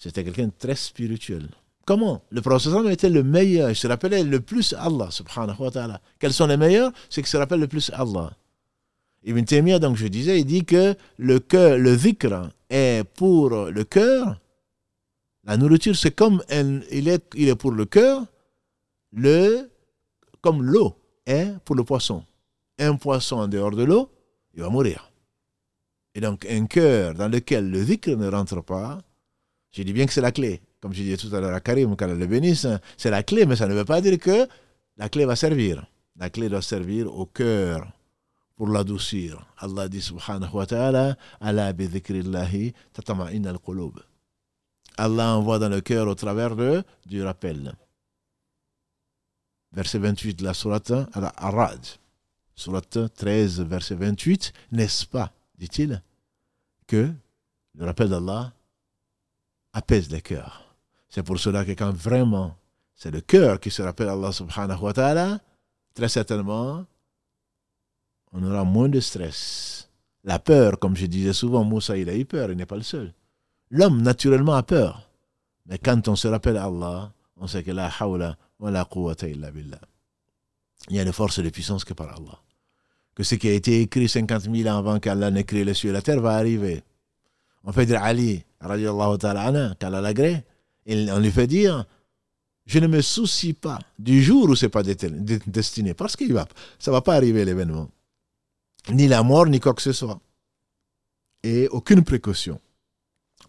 c'était quelqu'un de très spirituel. Comment? Le prophète était le meilleur. Il se rappelait le plus Allah, subhanahu wa ta'ala. Quels sont les meilleurs? C'est qu'il se rappelle le plus Allah. Ibn Taymiyyah, donc je disais, il dit que le cœur, le est pour le cœur. La nourriture, c'est comme il, est, il est pour le cœur, le, comme l'eau est pour le poisson. Un poisson en dehors de l'eau, il va mourir. Et donc un cœur dans lequel le dhikr ne rentre pas, je dis bien que c'est la clé. Comme je disais tout à l'heure à Karim, quand le bénisse, c'est la clé, mais ça ne veut pas dire que la clé va servir. La clé doit servir au cœur pour l'adoucir. Allah dit subhanahu wa ta'ala, Allah bi dhikrillahi tatama'in al-qulub. Allah envoie dans le cœur au travers de, du rappel. Verset 28 de la sourate Al-Arad. Sourate 13, verset 28. N'est-ce pas, dit-il, que le rappel d'Allah apaise les cœurs. C'est pour cela que quand vraiment c'est le cœur qui se rappelle Allah subhanahu wa ta'ala, très certainement, on aura moins de stress. La peur, comme je disais souvent, Moussa, il a eu peur, il n'est pas le seul. L'homme, naturellement, a peur. Mais quand on se rappelle Allah, on sait que la hawla wa la quwwata illa billah. Il y a de force et de puissance que par Allah. Que ce qui a été écrit 50 000 ans avant qu'Allah n'ait créé les cieux et la terre va arriver. On fait dire Ali, radiallahu ta'ala et on lui fait dire, je ne me soucie pas du jour où ce n'est pas destiné, parce que ça ne va pas arriver l'événement. Ni la mort, ni quoi que ce soit. Et aucune précaution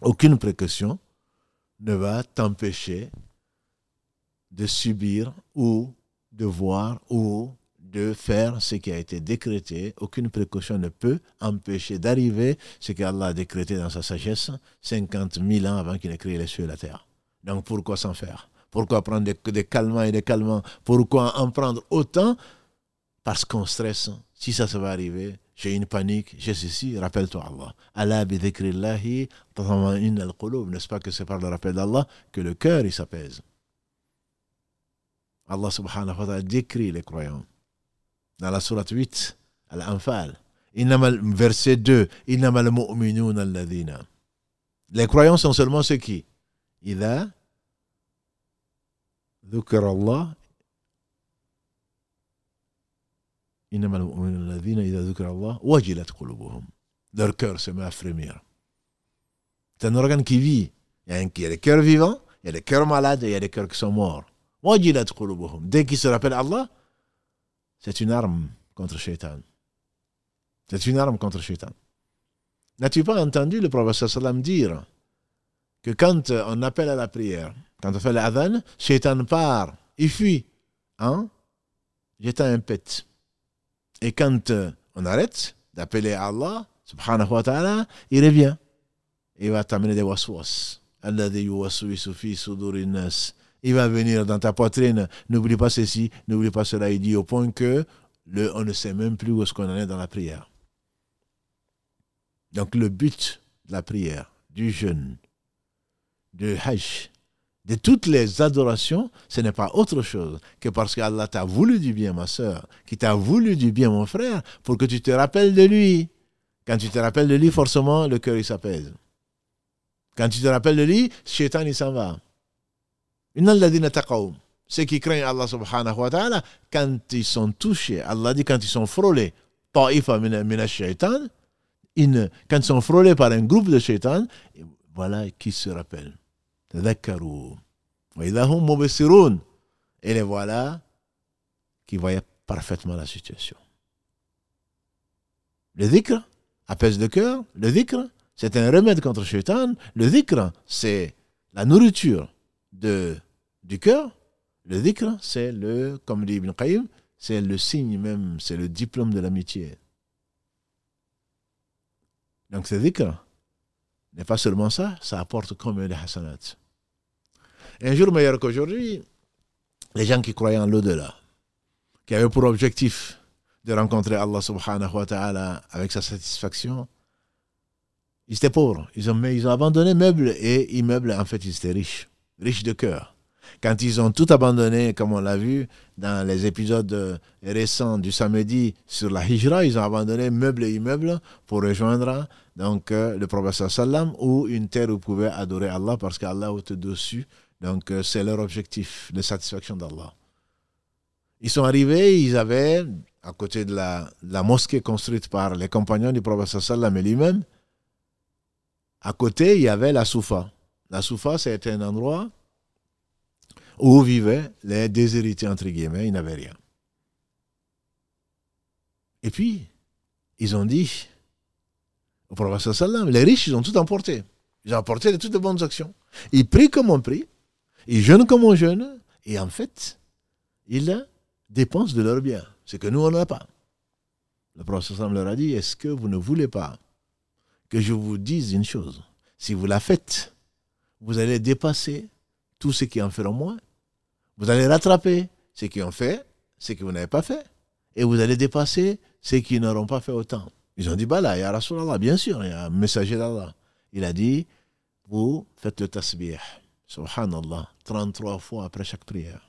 aucune précaution ne va t'empêcher de subir ou de voir ou de faire ce qui a été décrété. Aucune précaution ne peut empêcher d'arriver ce qu'Allah a décrété dans sa sagesse 50 000 ans avant qu'il ait créé les cieux et la terre. Donc pourquoi s'en faire? Pourquoi prendre des, des calmants et des calmants? Pourquoi en prendre autant? Parce qu'on stresse. Si ça, ça va arriver, j'ai une panique, j'ai ceci, rappelle-toi Allah. Allah bi dhikrillahi al-qulub. N'est-ce pas que c'est par le rappel d'Allah que le cœur s'apaise? Allah subhanahu wa ta'ala décrit les croyants. Dans la sourate 8, Al-Anfal, verset 2, Les croyants sont seulement ceux qui, إذا ذكر الله leur cœur se met à frémir. C'est un organe qui vit. Il y a, des cœurs vivants, il y a des cœurs malades et il y a des cœurs qui sont morts. Dès qu'ils se rappellent Allah, c'est une arme contre Shaitan. C'est une arme contre Shaitan. N'as-tu pas entendu le prophète sallam dire que quand on appelle à la prière, quand on fait l'adhan, Shaitan part, il fuit, hein, jetant un pet. Et quand on arrête d'appeler Allah, subhanahu wa ta'ala, il revient. Il va t'amener des waswas. Il va venir dans ta poitrine. N'oublie pas ceci, n'oublie pas cela. Il dit au point que le, on ne sait même plus où est-ce qu'on en est dans la prière. Donc le but de la prière, du jeûne, du hajj, de toutes les adorations, ce n'est pas autre chose que parce qu'Allah t'a voulu du bien, ma soeur, qui t'a voulu du bien, mon frère, pour que tu te rappelles de lui. Quand tu te rappelles de lui, forcément, le cœur, il s'apaise. Quand tu te rappelles de lui, Shaitan, il s'en va. Ceux qui craignent Allah subhanahu wa ta'ala, quand ils sont touchés, Allah dit quand ils sont frôlés, quand ils sont frôlés par un groupe de shaitan, voilà qui se rappellent. Et les voilà qui voyaient parfaitement la situation. Le dhikr apaise le cœur. Le dhikr, c'est un remède contre le shaitan. Le dhikr, c'est la nourriture de, du cœur. Le dhikr, c'est le, comme dit Ibn Qayyim, c'est le signe même, c'est le diplôme de l'amitié. Donc ce dhikr n'est pas seulement ça, ça apporte comme des hasanat un jour meilleur qu'aujourd'hui, les gens qui croyaient en l'au-delà, qui avaient pour objectif de rencontrer Allah subhanahu wa ta'ala avec sa satisfaction, ils étaient pauvres. Ils ont, ils ont abandonné meubles et immeubles. En fait, ils étaient riches, riches de cœur. Quand ils ont tout abandonné, comme on l'a vu dans les épisodes récents du samedi sur la hijra, ils ont abandonné meubles et immeubles pour rejoindre donc, euh, le prophète sallam ou une terre où ils pouvaient adorer Allah parce qu'Allah est au-dessus donc, euh, c'est leur objectif, la satisfaction d'Allah. Ils sont arrivés, ils avaient, à côté de la, mosquée construite par les compagnons du prophète sallam et lui-même, à côté, il y avait la Soufa. La Soufa, c'était un endroit où vivaient les déshérités, entre guillemets, ils n'avaient rien. Et puis, ils ont dit au prophète sallam, les riches, ils ont tout emporté. Ils ont emporté de toutes les bonnes actions. Ils prient comme on prie, ils jeûnent comme on jeûne, et en fait, ils dépensent de leurs biens, ce que nous, on n'a pas. Le prophète leur a dit, est-ce que vous ne voulez pas que je vous dise une chose? Si vous la faites, vous allez dépasser tout ce qui en feront moins. Vous allez rattraper ce qui ont fait, ce que vous n'avez pas fait. Et vous allez dépasser ceux qui n'auront pas fait autant. Ils ont dit, bah là, il y a Rasulallah, bien sûr, il y a un messager d'Allah. Il a dit, vous faites le tasbih, subhanallah, 33 fois après chaque prière.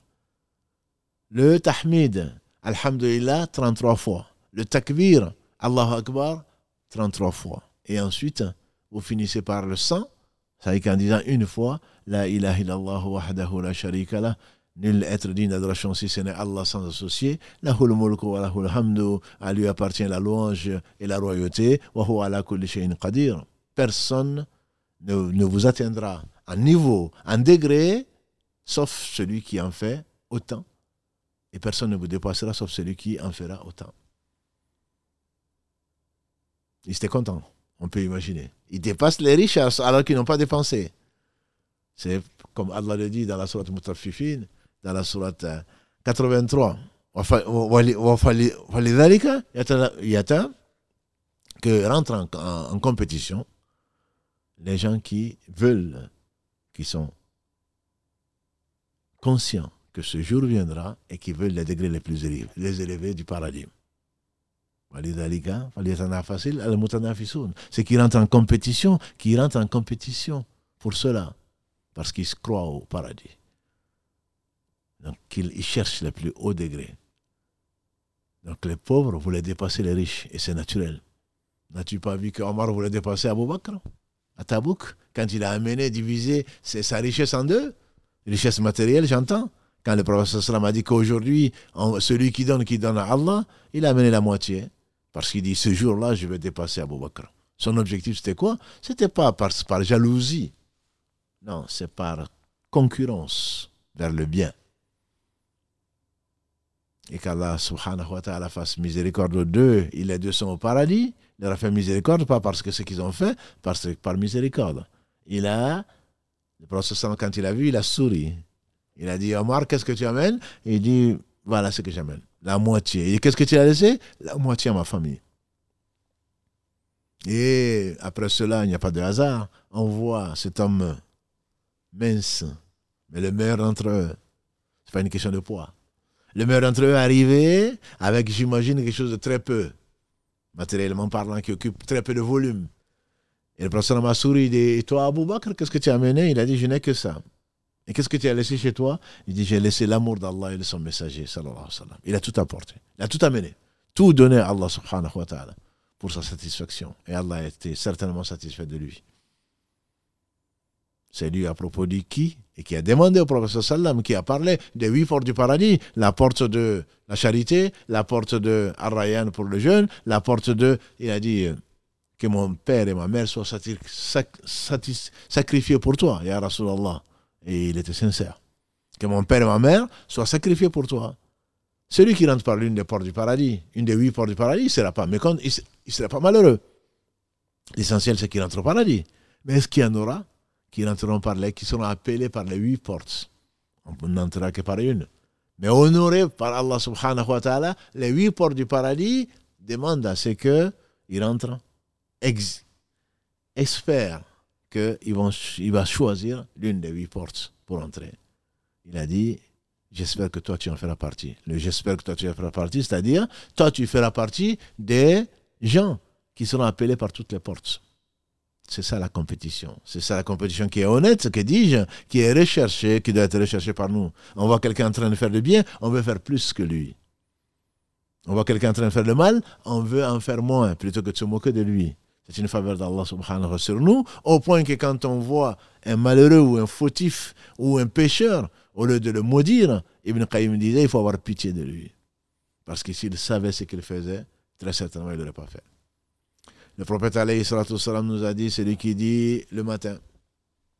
Le tahmid, alhamdulillah, 33 fois. Le takbir, Allahu Akbar, 33 fois. Et ensuite, vous finissez par le sang, ça veut dire qu'en disant une fois, La ilaha illallah wahdahu la sharika la, nul être digne d'adoration si ce n'est Allah sans associé, lahul mulku wa lahul hamdu, à lui appartient la louange et la royauté, wa. Personne ne, vous atteindra en niveau, en degré, sauf celui qui en fait autant. Et personne ne vous dépassera sauf celui qui en fera autant. Ils étaient contents, on peut imaginer. Ils dépassent les riches alors qu'ils n'ont pas dépensé. C'est comme Allah le dit dans la sourate Mutafifin, dans la sourate 83. que rentrent en, en compétition les gens qui veulent, qui sont conscients que ce jour viendra et qui veulent les degrés les plus élevés, les élevés du paradis. C'est qui rentrent en compétition, qui rentrent en compétition pour cela, parce qu'ils croient au paradis. Donc ils cherchent le plus haut degré. Donc les pauvres voulaient dépasser les riches, et c'est naturel. N'as-tu pas vu que Omar voulait dépasser Abu Bakr à Tabouk, quand il a amené, divisé sa richesse en deux, richesse matérielle, j'entends, quand le prophète a dit qu'aujourd'hui, celui qui donne, qui donne à Allah, il a amené la moitié. Parce qu'il dit, ce jour-là, je vais dépasser Abu Bakr. Son objectif, c'était quoi? C'était pas par jalousie. Non, c'est par concurrence vers le bien. Et qu'Allah subhanahu wa ta'ala fasse miséricorde deux, il les deux sont au paradis. Il leur a fait miséricorde, pas parce que ce qu'ils ont fait, parce que par miséricorde. Il a, le prophète quand il a vu, il a souri. Il a dit, Omar, qu'est-ce que tu amènes? Il dit, voilà ce que j'amène. La moitié. Et qu'est-ce que tu as laissé? La moitié à ma famille. Et après cela, il n'y a pas de hasard. On voit cet homme mince, mais le meilleur d'entre eux. Ce n'est pas une question de poids. Le meilleur d'entre eux est arrivé avec, j'imagine, quelque chose de très peu, matériellement parlant, qui occupe très peu de volume. Et le professeur m'a souri, il dit, et toi, Abou Bakr, qu'est-ce que tu as amené? Il a dit, je n'ai que ça. Et qu'est-ce que tu as laissé chez toi? Il dit J'ai laissé l'amour d'Allah et de son messager. Il a tout apporté. Il a tout amené. Tout donné à Allah subhanahu wa ta'ala pour sa satisfaction. Et Allah a été certainement satisfait de lui. C'est lui à propos de qui? Et qui a demandé au prophète sallam, qui a parlé des huit portes du paradis, la porte de la charité, la porte de Ar-Rayyan pour le jeûne, la porte de, il a dit, que mon père et ma mère soient sacrifiés pour toi, Ya Rasulallah. Et il était sincère. Que mon père et ma mère soient sacrifiés pour toi. Celui qui rentre par l'une des portes du paradis, une des huit portes du paradis, il ne sera pas mécontent, il ne sera pas malheureux. L'essentiel, c'est qu'il entre au paradis. Mais est-ce qu'il y en aura? Qui rentreront par les, qui seront appelés par les huit portes On n'entrera que par une. Mais honorés par Allah subhanahu wa ta'ala, les huit portes du paradis demandent à ce qu'ils rentrent, ex, espèrent qu'il va choisir l'une des huit portes pour entrer. Il a dit, j'espère que toi tu en feras partie. Le j'espère que toi tu en feras partie, c'est-à-dire, toi tu feras partie des gens qui seront appelés par toutes les portes. C'est ça la compétition. C'est ça la compétition qui est honnête, que dis-je, qui est recherchée, qui doit être recherchée par nous. On voit quelqu'un en train de faire le bien, on veut faire plus que lui. On voit quelqu'un en train de faire le mal, on veut en faire moins plutôt que de se moquer de lui. C'est une faveur d'Allah subhanahu wa sur nous, au point que quand on voit un malheureux ou un fautif ou un pécheur, au lieu de le maudire, Ibn Qayyim disait il faut avoir pitié de lui. Parce que s'il savait ce qu'il faisait, très certainement il ne l'aurait pas fait. Le prophète alayhi nous a dit celui qui dit le matin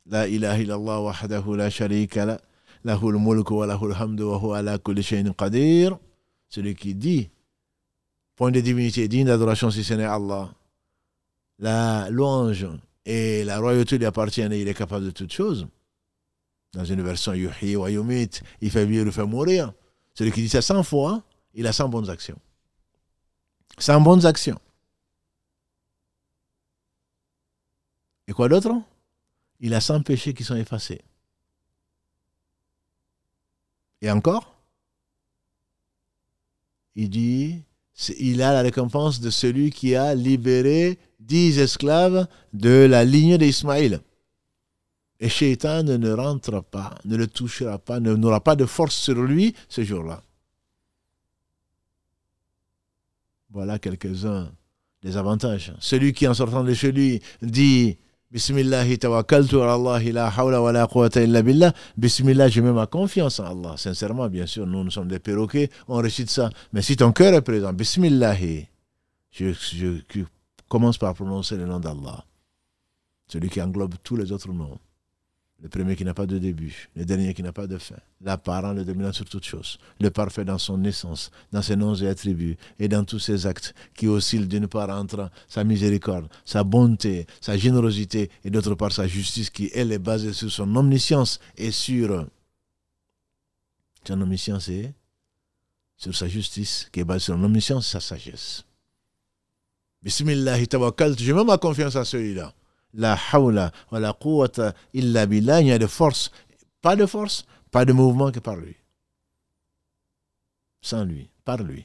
La ilaha illallah wahdahu la sharika la lahul mulku wa lahul hamdu wa huwa ala kulli shay'in qadir celui qui dit point de divinité digne d'adoration si ce n'est Allah la louange et la royauté lui appartiennent et il est capable de toutes choses. Dans une version Yuhi wa Yumit, il fait vivre, il fait mourir. Celui qui dit ça 100 fois, il a 100 bonnes actions. sans bonnes actions. Et quoi d'autre? Il a 100 péchés qui sont effacés. Et encore? Il dit, il a la récompense de celui qui a libéré dix esclaves de la ligne d'Ismaïl. Et Shaitan ne rentre pas, ne le touchera pas, n'aura pas de force sur lui ce jour-là. Voilà quelques-uns des avantages. Celui qui, en sortant de chez lui, dit Bismillah, tawakkaltu Allah, la hawla wa la quwwata illa billah. Bismillah, je mets ma confiance en Allah. Sincèrement, bien sûr, nous, nous sommes des perroquets, on récite ça. Mais si ton cœur est présent, Bismillah, je, je commence par prononcer le nom d'Allah. Celui qui englobe tous les autres noms. Le premier qui n'a pas de début, le dernier qui n'a pas de fin, l'apparent, le dominant sur toute chose, le parfait dans son naissance, dans ses noms et attributs, et dans tous ses actes, qui oscillent d'une part entre sa miséricorde, sa bonté, sa générosité, et d'autre part sa justice, qui elle est basée sur son omniscience et sur son omniscience et sur sa justice, qui est basée sur son omniscience et sa sagesse. Bismillah, je mets ma confiance à celui-là la hawla wa la quwwata illa billah, il n'y a de force, pas de force, pas de mouvement que par lui. Sans lui, par lui.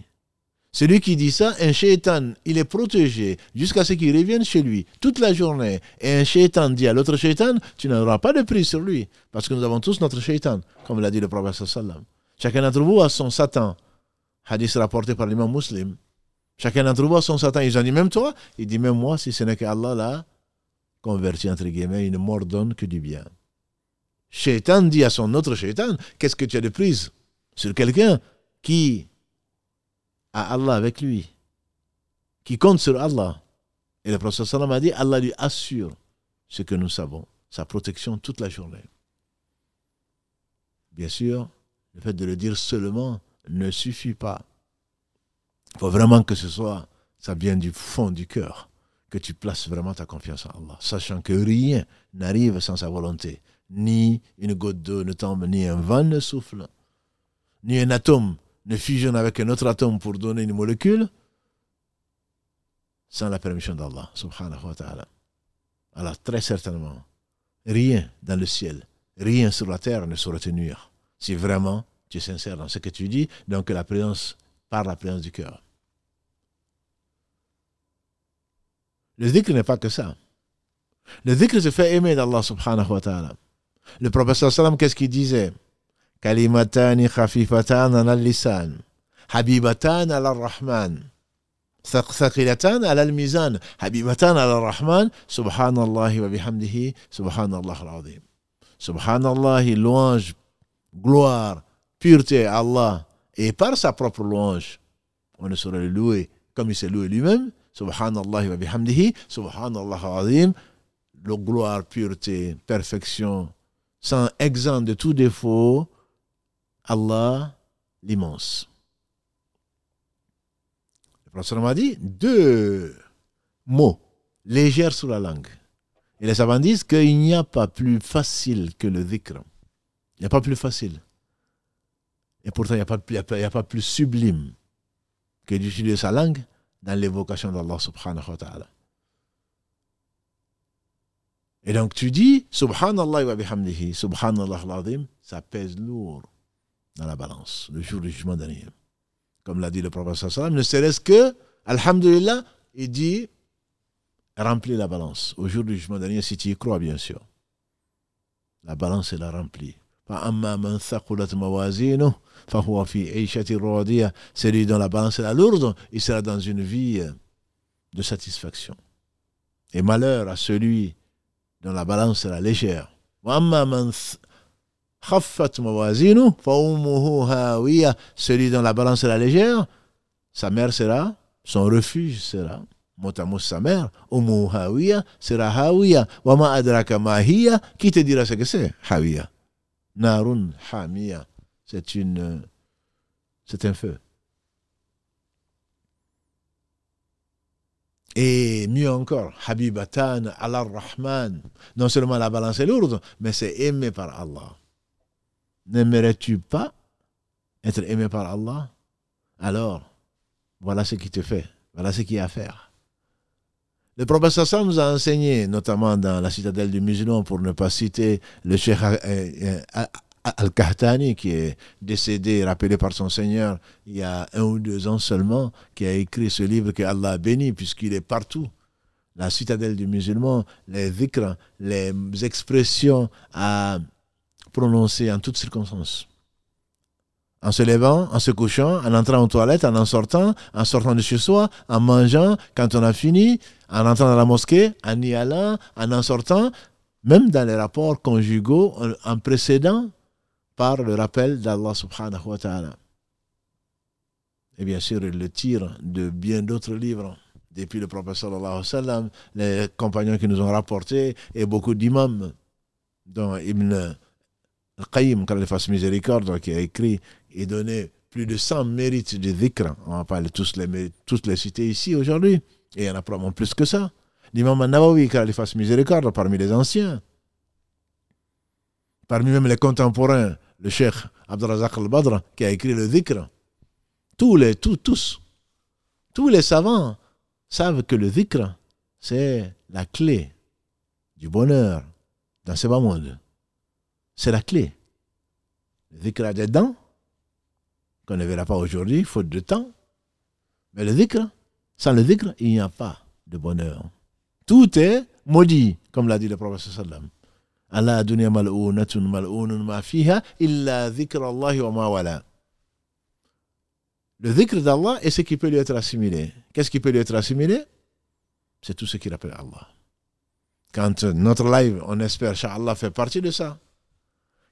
Celui qui dit ça, un shaitan, il est protégé jusqu'à ce qu'il revienne chez lui toute la journée. Et un shaitan dit à l'autre shaitan, tu n'auras pas de prise sur lui. Parce que nous avons tous notre shaitan, comme l'a dit le prophète sallam. Chacun d'entre vous a son Satan. Hadith rapporté par l'imam muslim. Chacun d'entre vous a son Satan. Ils ont dit, même toi Il dit, même moi, si ce n'est que Allah là, converti entre guillemets, il ne m'ordonne que du bien. Shaitan dit à son autre shaitan, qu'est-ce que tu as de prise sur quelqu'un qui a Allah avec lui, qui compte sur Allah? Et le prophète sallam a dit, Allah lui assure ce que nous savons, sa protection toute la journée. Bien sûr, le fait de le dire seulement ne suffit pas. Il faut vraiment que ce soit, ça vient du fond du cœur que tu places vraiment ta confiance en Allah, sachant que rien n'arrive sans sa volonté. Ni une goutte d'eau ne tombe, ni un vent ne souffle, ni un atome ne fusionne avec un autre atome pour donner une molécule sans la permission d'Allah, subhanahu wa ta'ala. Alors, très certainement, rien dans le ciel, rien sur la terre ne saurait tenir si vraiment tu es sincère dans ce que tu dis, donc la présence, par la présence du cœur. Le zikr n'est pas que ça. Le zikr se fait aimer d'Allah subhanahu wa ta'ala. Le professeur sallam, qu'est-ce qu'il disait? Kalimatani khafifatan al lisan, habibatan ala rahman, thaqilatan ala mizan, habibatan ala rahman, subhanallah wa bihamdihi, subhanallah al-azim. Subhanallah, louange, gloire, pureté à Allah. Et par sa propre louange, on ne saurait le louer comme il s'est loué lui-même, Subhanallah wa bihamdihi, Subhanallah azim, le gloire, pureté, perfection, sans exempt de tout défaut, Allah l'immense. Le professeur m'a dit deux mots légers sur la langue. Et les savants disent qu'il n'y a pas plus facile que le dhikr. Il n'y a pas plus facile. Et pourtant, il n'y a, a, a, pas plus sublime que d'utiliser sa langue dans l'évocation d'Allah subhanahu wa ta'ala. Et donc tu dis Subhanallah wa bihamdihi, Subhanallah al ça pèse lourd dans la balance le jour du jugement dernier. Comme l'a dit le prophète ne serait-ce que, Alhamdulillah, il dit remplis la balance au jour du jugement dernier si tu y crois bien sûr. La balance est la remplie. Celui dont la balance est la lourde, il sera dans une vie de satisfaction. Et malheur à celui dont la balance est la légère. Celui dont la balance est la légère, sa mère sera, son refuge sera, mot sa mère, sera hawiya. Wama adraka mahiya, qui te dira ce que c'est, hawiya? Narun Hamia. C'est une, c'est un feu. Et mieux encore, Habibatan Allah Rahman. Non seulement la balance est lourde, mais c'est aimé par Allah. N'aimerais-tu pas être aimé par Allah? Alors, voilà ce qui te fait Voilà ce qu'il y a à faire. Le professeur Sam nous a enseigné, notamment dans la citadelle du musulman, pour ne pas citer le cheikh euh, euh, Al-Kahtani, qui est décédé, rappelé par son Seigneur, il y a un ou deux ans seulement, qui a écrit ce livre que Allah a béni, puisqu'il est partout. La citadelle du musulman, les vikras, les expressions à prononcer en toutes circonstances en se levant, en se couchant, en entrant aux toilettes, en en sortant, en sortant de chez soi, en mangeant, quand on a fini, en entrant dans la mosquée, en y allant, en en sortant, même dans les rapports conjugaux, en précédant par le rappel d'Allah subhanahu wa ta'ala. Et bien sûr, il le tire de bien d'autres livres. Depuis le prophète sallallahu alayhi sallam, les compagnons qui nous ont rapporté, et beaucoup d'imams, dont Ibn Al-Qayyim, quand il fasse miséricorde, qui a écrit et donné plus de 100 mérites de dhikr. On va pas tous les, tous les citer ici aujourd'hui. Et il y en a probablement plus que ça. L'imam Nawawi, qui il fasse miséricorde, parmi les anciens. Parmi même les contemporains, le cheikh Abdrazak al-Badr, qui a écrit le dhikr. Tous les, tous, tous, tous les savants savent que le dhikr, c'est la clé du bonheur dans ce bas monde. C'est la clé. Le dhikr a des dents, qu'on ne verra pas aujourd'hui, faute de temps. Mais le dhikr, sans le dhikr, il n'y a pas de bonheur. Tout est maudit, comme l'a dit le prophète sallam. Allah dunya mal'ounatun mal'ounun ma fiha illa dhikr Allah wa ma. Le dhikr d'Allah est ce qui peut lui être assimilé. Qu'est-ce qui peut lui être assimilé? C'est tout ce qu'il appelle Allah. Quand notre live, on espère, Allah fait partie de ça.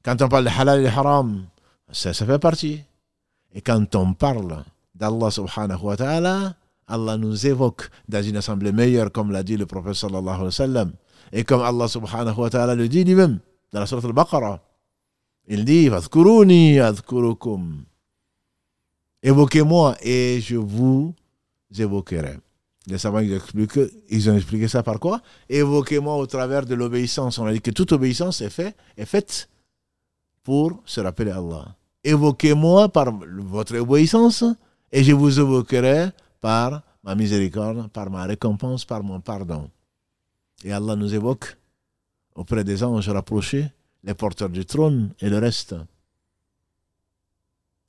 Quand on parle de halal et haram, ça, ça fait partie. Et quand on parle d'Allah subhanahu wa ta'ala, Allah nous évoque dans une assemblée meilleure, comme l'a dit le prophète wa. Et comme Allah subhanahu wa ta'ala le dit lui-même dans la sourate al-Baqarah. Il dit Évoquez-moi et je vous évoquerai. Les savants ils, ils ont expliqué ça par quoi? Évoquez-moi au travers de l'obéissance. On a dit que toute obéissance est, est faite pour se rappeler Allah évoquez-moi par votre obéissance et je vous évoquerai par ma miséricorde, par ma récompense, par mon pardon. Et Allah nous évoque auprès des anges rapprochés, les porteurs du trône et le reste.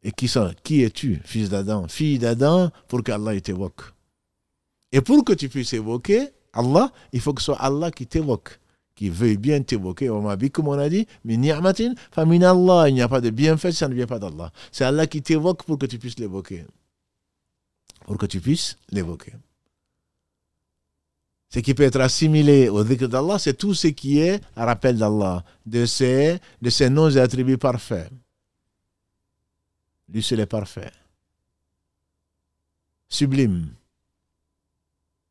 Et qui Qui es-tu, fils d'Adam? Fille d'Adam, pour qu'Allah t'évoque. Et pour que tu puisses évoquer Allah, il faut que ce soit Allah qui t'évoque qui veuille bien t'évoquer, comme on a dit, il n'y a pas de bienfait, ça ne vient pas d'Allah. C'est Allah qui t'évoque pour que tu puisses l'évoquer. Pour que tu puisses l'évoquer. Ce qui peut être assimilé au dhikr d'Allah, c'est tout ce qui est un rappel d'Allah, de ses, de ses noms et attributs parfaits. Lui seul est parfait. Sublime.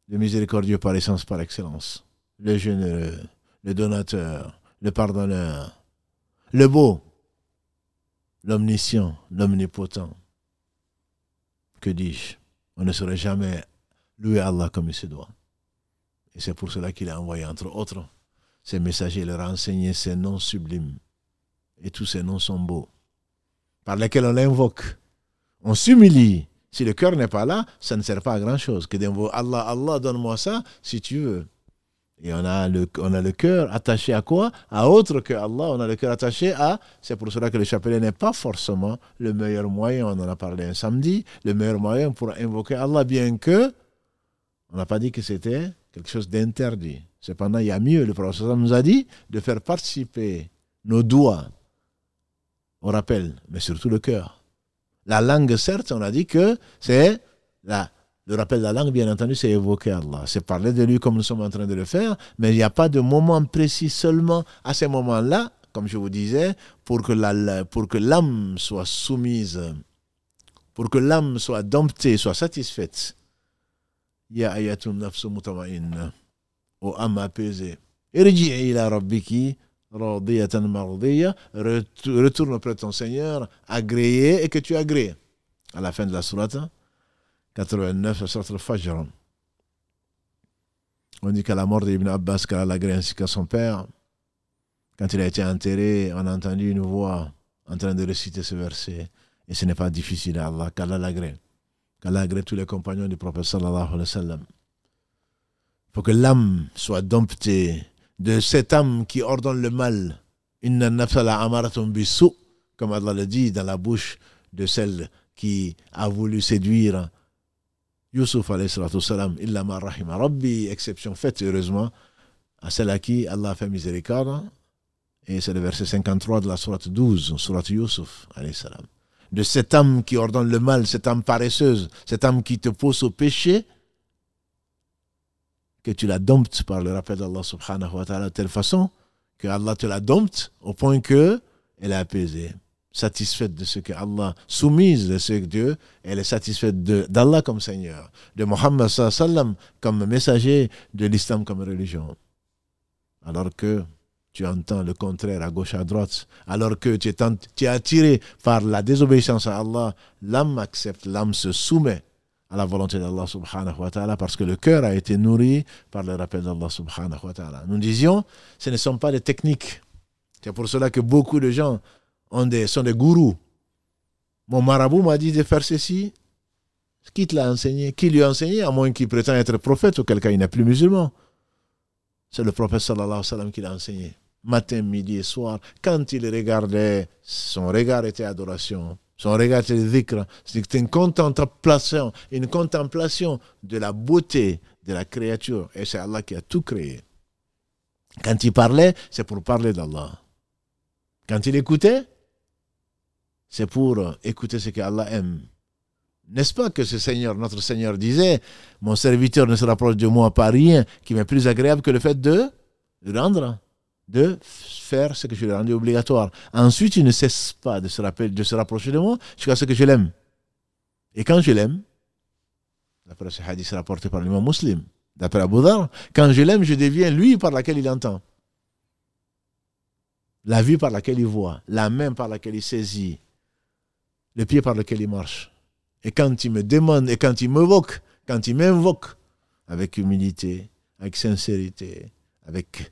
Le miséricordieux par essence, par excellence. Le généreux le donateur, le pardonneur, le beau, l'omniscient, l'omnipotent. Que dis-je? On ne saurait jamais louer Allah comme il se doit. Et c'est pour cela qu'il a envoyé, entre autres, ses messagers leur a enseigné ces noms sublimes. Et tous ces noms sont beaux, par lesquels on l'invoque. On s'humilie. Si le cœur n'est pas là, ça ne sert pas à grand-chose. Que d'invoquer Allah, Allah, donne-moi ça, si tu veux. Et on a le, on cœur attaché à quoi? À autre que Allah. On a le cœur attaché à. C'est pour cela que le chapelet n'est pas forcément le meilleur moyen. On en a parlé un samedi. Le meilleur moyen pour invoquer Allah, bien que on n'a pas dit que c'était quelque chose d'interdit. Cependant, il y a mieux. Le prophète nous a dit de faire participer nos doigts au rappel, mais surtout le cœur. La langue, certes, on a dit que c'est la le rappel de la langue, bien entendu, c'est évoquer Allah. C'est parler de lui comme nous sommes en train de le faire, mais il n'y a pas de moment précis seulement à ces moments-là, comme je vous disais, pour que l'âme soit soumise, pour que l'âme soit domptée, soit satisfaite. Ya ayatun nafsu mutamainna, ô âme apaisée. Irji'i ila rabbiki radiyatan mardiya, retourne auprès de ton Seigneur, agréé et que tu agrées. À la fin de la sourate, 89, la sorte de Fajr. On dit qu'à la mort d'Ibn Abbas, qu'Allah l'a ainsi qu'à son père, quand il a été enterré, on a entendu une voix en train de réciter ce verset. Et ce n'est pas difficile à Allah, qu'Allah l'agrée. qu'Allah agrée tous les compagnons du prophète sallallahu alayhi wa sallam. Il faut que l'âme soit domptée de cette âme qui ordonne le mal. Comme Allah le dit dans la bouche de celle qui a voulu séduire Yusuf salam, illa ma rahima rabbi, exception faite heureusement à celle à qui Allah fait miséricorde. Et c'est le verset 53 de la sourate 12, sourate Yusuf salam de cette âme qui ordonne le mal, cette âme paresseuse, cette âme qui te pousse au péché, que tu la domptes par le rappel d'Allah subhanahu wa ta'ala de telle façon que Allah te la dompte au point que elle est apaisée, satisfaite de ce que Allah, soumise de ce que Dieu, elle est satisfaite d'Allah comme Seigneur, de Muhammad sallam comme messager, de l'islam comme religion. Alors que tu entends le contraire à gauche, à droite, alors que tu es, attiré par la désobéissance à Allah, l'âme accepte, l'âme se soumet à la volonté d'Allah subhanahu wa ta'ala parce que le cœur a été nourri par le rappel d'Allah subhanahu wa ta'ala. Nous disions, ce ne sont pas des techniques. C'est pour cela que beaucoup de gens ont sont des gourous. Mon marabout m'a dit de faire ceci. Qui te l'a enseigné? Qui lui a enseigné? À moins qu'il prétend être prophète, ou quelqu'un il n'est plus musulman. C'est le prophète sallallahu alayhi qui l'a enseigné matin, midi et soir. Quand il regardait, son regard était adoration. Son regard était dhikr. C'était une contemplation, une contemplation de la beauté de la créature. Et c'est Allah qui a tout créé. Quand il parlait, c'est pour parler d'Allah. Quand il écoutait, c'est pour écouter ce que Allah aime. N'est-ce pas que ce Seigneur, notre Seigneur disait, mon serviteur ne se rapproche de moi par rien qui m'est plus agréable que le fait de rendre de faire ce que je lui ai rendu obligatoire. Ensuite, il ne cesse pas de se, rapprocher de moi jusqu'à ce que je l'aime. Et quand je l'aime, d'après ce hadith rapporté par l'imam musulman, d'après Abu Dhar, quand je l'aime, je deviens lui par laquelle il entend. La vue par laquelle il voit, la main par laquelle il saisit, le pied par lequel il marche. Et quand il me demande, et quand il m'évoque, quand il m'invoque, avec humilité, avec sincérité, avec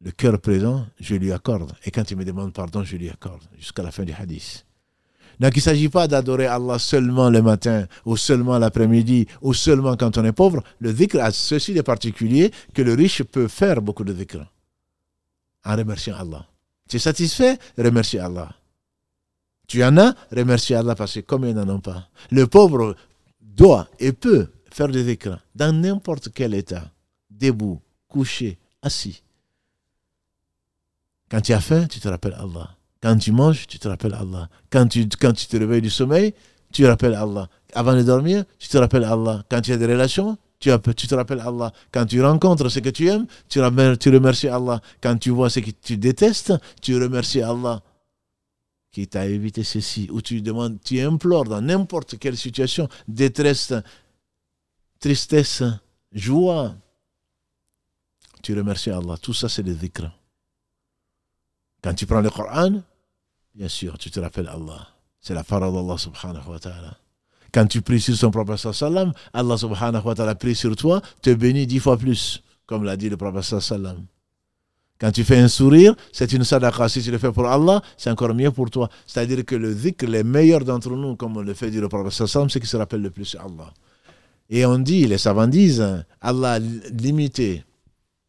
le cœur présent, je lui accorde. Et quand il me demande pardon, je lui accorde. Jusqu'à la fin du hadith. Donc il ne s'agit pas d'adorer Allah seulement le matin, ou seulement l'après-midi, ou seulement quand on est pauvre. Le dhikr a ceci de particulier que le riche peut faire beaucoup de dhikr. En remerciant Allah. Tu es satisfait Remercie Allah. Tu en as Remercie Allah parce que comme ils n'en ont pas. Le pauvre doit et peut faire des dhikr dans n'importe quel état. Debout, couché, assis. Quand tu as faim, tu te rappelles Allah. Quand tu manges, tu te rappelles Allah. Quand tu, quand tu te réveilles du sommeil, tu rappelles Allah. Avant de dormir, tu te rappelles Allah. Quand tu as des relations, tu, tu te rappelles Allah. Quand tu rencontres ce que tu aimes, tu, tu remercies Allah. Quand tu vois ce que tu détestes, tu remercies Allah qui t'a évité ceci. Ou tu demandes, tu implores dans n'importe quelle situation, détresse, tristesse, joie. Tu remercies Allah. Tout ça, c'est le dhikr. Quand tu prends le Coran, bien sûr, tu te rappelles Allah. C'est la parole d'Allah subhanahu wa ta'ala. Quand tu pries sur son prophète sallam, Allah subhanahu wa ta'ala prie sur toi, te bénit dix fois plus, comme l'a dit le prophète sallam. Quand tu fais un sourire, c'est une sadaqa. Si tu le fais pour Allah, c'est encore mieux pour toi. C'est-à-dire que le dhikr, les meilleurs d'entre nous, comme on le fait dire le prophète sallam, c'est qui se rappelle le plus Allah. Et on dit, les savants disent, Allah a limité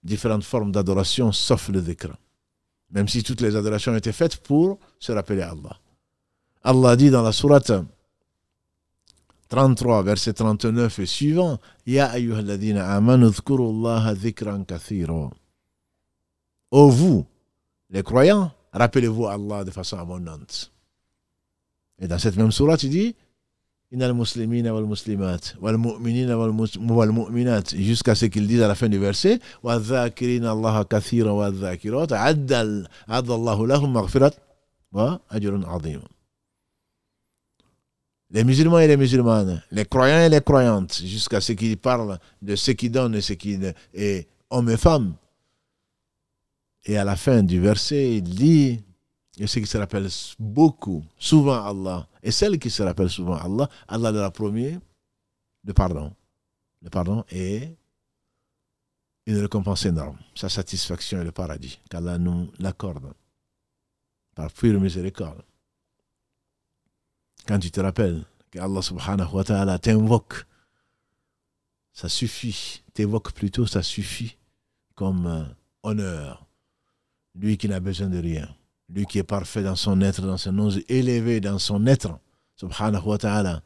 différentes formes d'adoration, sauf le dhikr. Même si toutes les adorations étaient faites pour se rappeler Allah. Allah dit dans la sourate 33, verset 39 et suivant, Ya ayyuhalladina amanu dhkurullaha dhikran kathiro. Ô vous, les croyants, rappelez-vous Allah de façon abondante. Et dans cette même sourate, il dit, jusqu'à ce qu'il dise à la fin du verset. Les musulmans et les musulmanes, les croyants et les croyantes, jusqu'à ce qu'il parle de ce qui donne et ce qui est hommes et femmes. Et à la fin du verset, il dit et ceux qui se rappellent beaucoup, souvent Allah, et celles qui se rappellent souvent Allah, Allah leur a promis le pardon. Le pardon est une récompense énorme. Sa satisfaction et le paradis, qu'Allah nous l'accorde par pure miséricorde. Quand tu te rappelles qu'Allah subhanahu wa ta'ala t'invoque, ça suffit. T'évoque plutôt, ça suffit comme euh, honneur. Lui qui n'a besoin de rien. Lui qui est parfait dans son être, dans son nom, élevé dans son être, subhanahu wa ta'ala.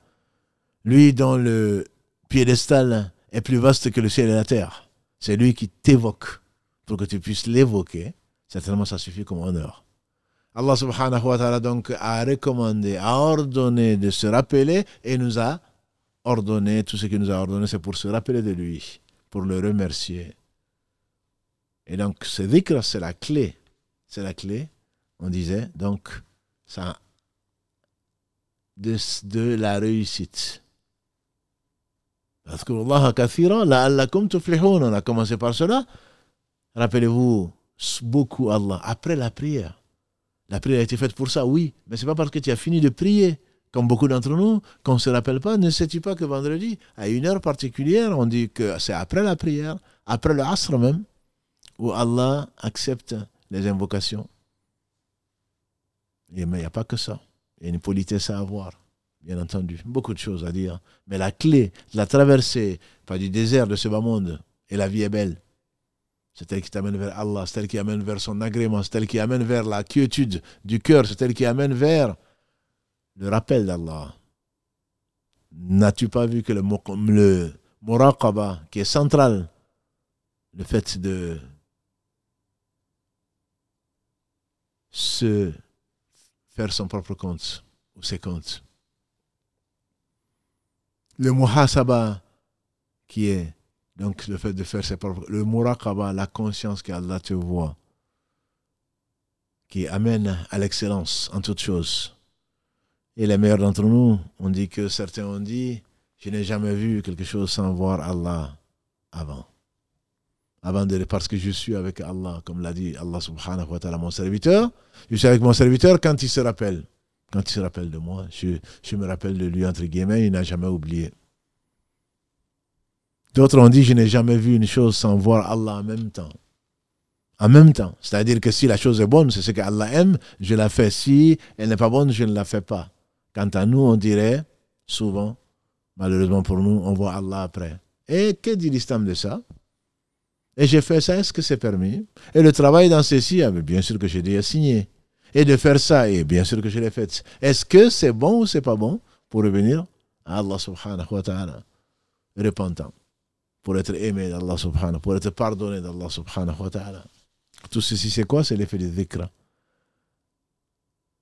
Lui dont le piédestal est plus vaste que le ciel et la terre. C'est lui qui t'évoque pour que tu puisses l'évoquer. Certainement, ça suffit comme honneur. Allah subhanahu wa ta'ala donc a recommandé, a ordonné de se rappeler et nous a ordonné, tout ce qu'il nous a ordonné, c'est pour se rappeler de lui, pour le remercier. Et donc, ce dhikr, c'est la clé. C'est la clé, on disait, donc, ça, de, de la réussite. On a commencé par cela. Rappelez-vous beaucoup Allah après la prière. La prière a été faite pour ça, oui, mais c'est pas parce que tu as fini de prier, comme beaucoup d'entre nous, qu'on ne se rappelle pas. Ne sais-tu pas que vendredi, à une heure particulière, on dit que c'est après la prière, après le asr même, où Allah accepte les invocations. mais il n'y a pas que ça. Il y a une politesse à avoir, bien entendu. Beaucoup de choses à dire. Mais la clé de la traversée, pas du désert de ce bas monde, et la vie est belle. C'est elle qui t'amène vers Allah, c'est elle qui amène vers son agrément, c'est elle qui amène vers la quiétude du cœur, c'est elle qui amène vers le rappel d'Allah. N'as-tu pas vu que le, le qui est central, le fait de se faire son propre compte ou ses comptes. Le muhasaba, qui est donc le fait de faire ses propres... Le muraqaba, la conscience qu'Allah te voit, qui amène à l'excellence en toutes choses. Et les meilleurs d'entre nous, on dit que certains ont dit, je n'ai jamais vu quelque chose sans voir Allah avant. Avant de, parce que je suis avec Allah, comme l'a dit Allah subhanahu wa ta'ala, mon serviteur. Je suis avec mon serviteur quand il se rappelle. Quand il se rappelle de moi, je, je me rappelle de lui, entre guillemets, il n'a jamais oublié. D'autres ont dit, je n'ai jamais vu une chose sans voir Allah en même temps. En même temps. C'est-à-dire que si la chose est bonne, c'est ce que Allah aime, je la fais. Si elle n'est pas bonne, je ne la fais pas. Quant à nous, on dirait souvent, malheureusement pour nous, on voit Allah après. Et que dit l'islam de ça? Et j'ai fait ça, est-ce que c'est permis? Et le travail dans ceci, ah, bien sûr que j'ai déjà signé. Et de faire ça, et bien sûr que je l'ai fait. Est-ce que c'est bon ou c'est pas bon pour revenir à Allah subhanahu wa ta'ala? Repentant pour être aimé d'Allah subhanahu, pour être pardonné d'Allah subhanahu wa ta'ala. Tout ceci, c'est quoi? C'est l'effet du dhikr.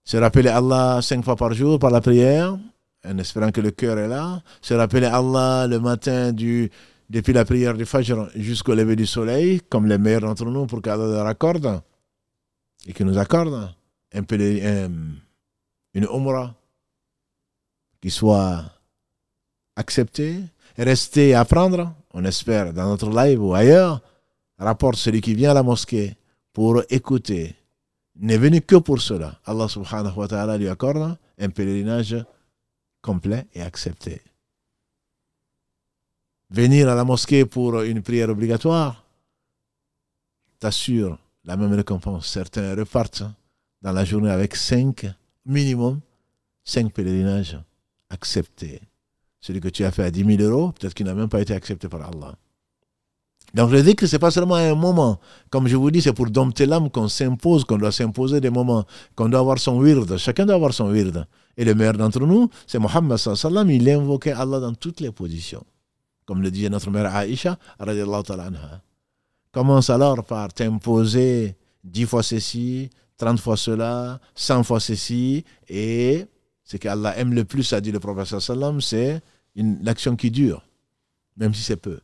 Se rappeler Allah cinq fois par jour par la prière, en espérant que le cœur est là. Se rappeler Allah le matin du, depuis la prière du Fajr jusqu'au lever du soleil, comme les meilleurs d'entre nous, pour qu'Allah leur accorde et qu'il nous accorde un peu une umrah qui soit acceptée, rester et apprendre on espère, dans notre live ou ailleurs, rapporte celui qui vient à la mosquée pour écouter, n'est venu que pour cela. Allah subhanahu wa ta'ala lui accorde un pèlerinage complet et accepté. Venir à la mosquée pour une prière obligatoire t'assure la même récompense. Certains repartent dans la journée avec cinq, minimum, cinq pèlerinages acceptés. Celui que tu as fait à 10 000 euros, peut-être qu'il n'a même pas été accepté par Allah. Donc dis que ce n'est pas seulement un moment. Comme je vous dis, c'est pour dompter l'âme qu'on s'impose, qu'on doit s'imposer des moments, qu'on doit avoir son wird. Chacun doit avoir son wird. Et le meilleur d'entre nous, c'est Mohammed sallam, il invoquait Allah dans toutes les positions. Comme le disait notre mère Aïcha. Commence alors par t'imposer 10 fois ceci, 30 fois cela, 100 fois ceci, et ce qu'Allah aime le plus, a dit le prophète sallam, c'est l'action qui dure, même si c'est peu.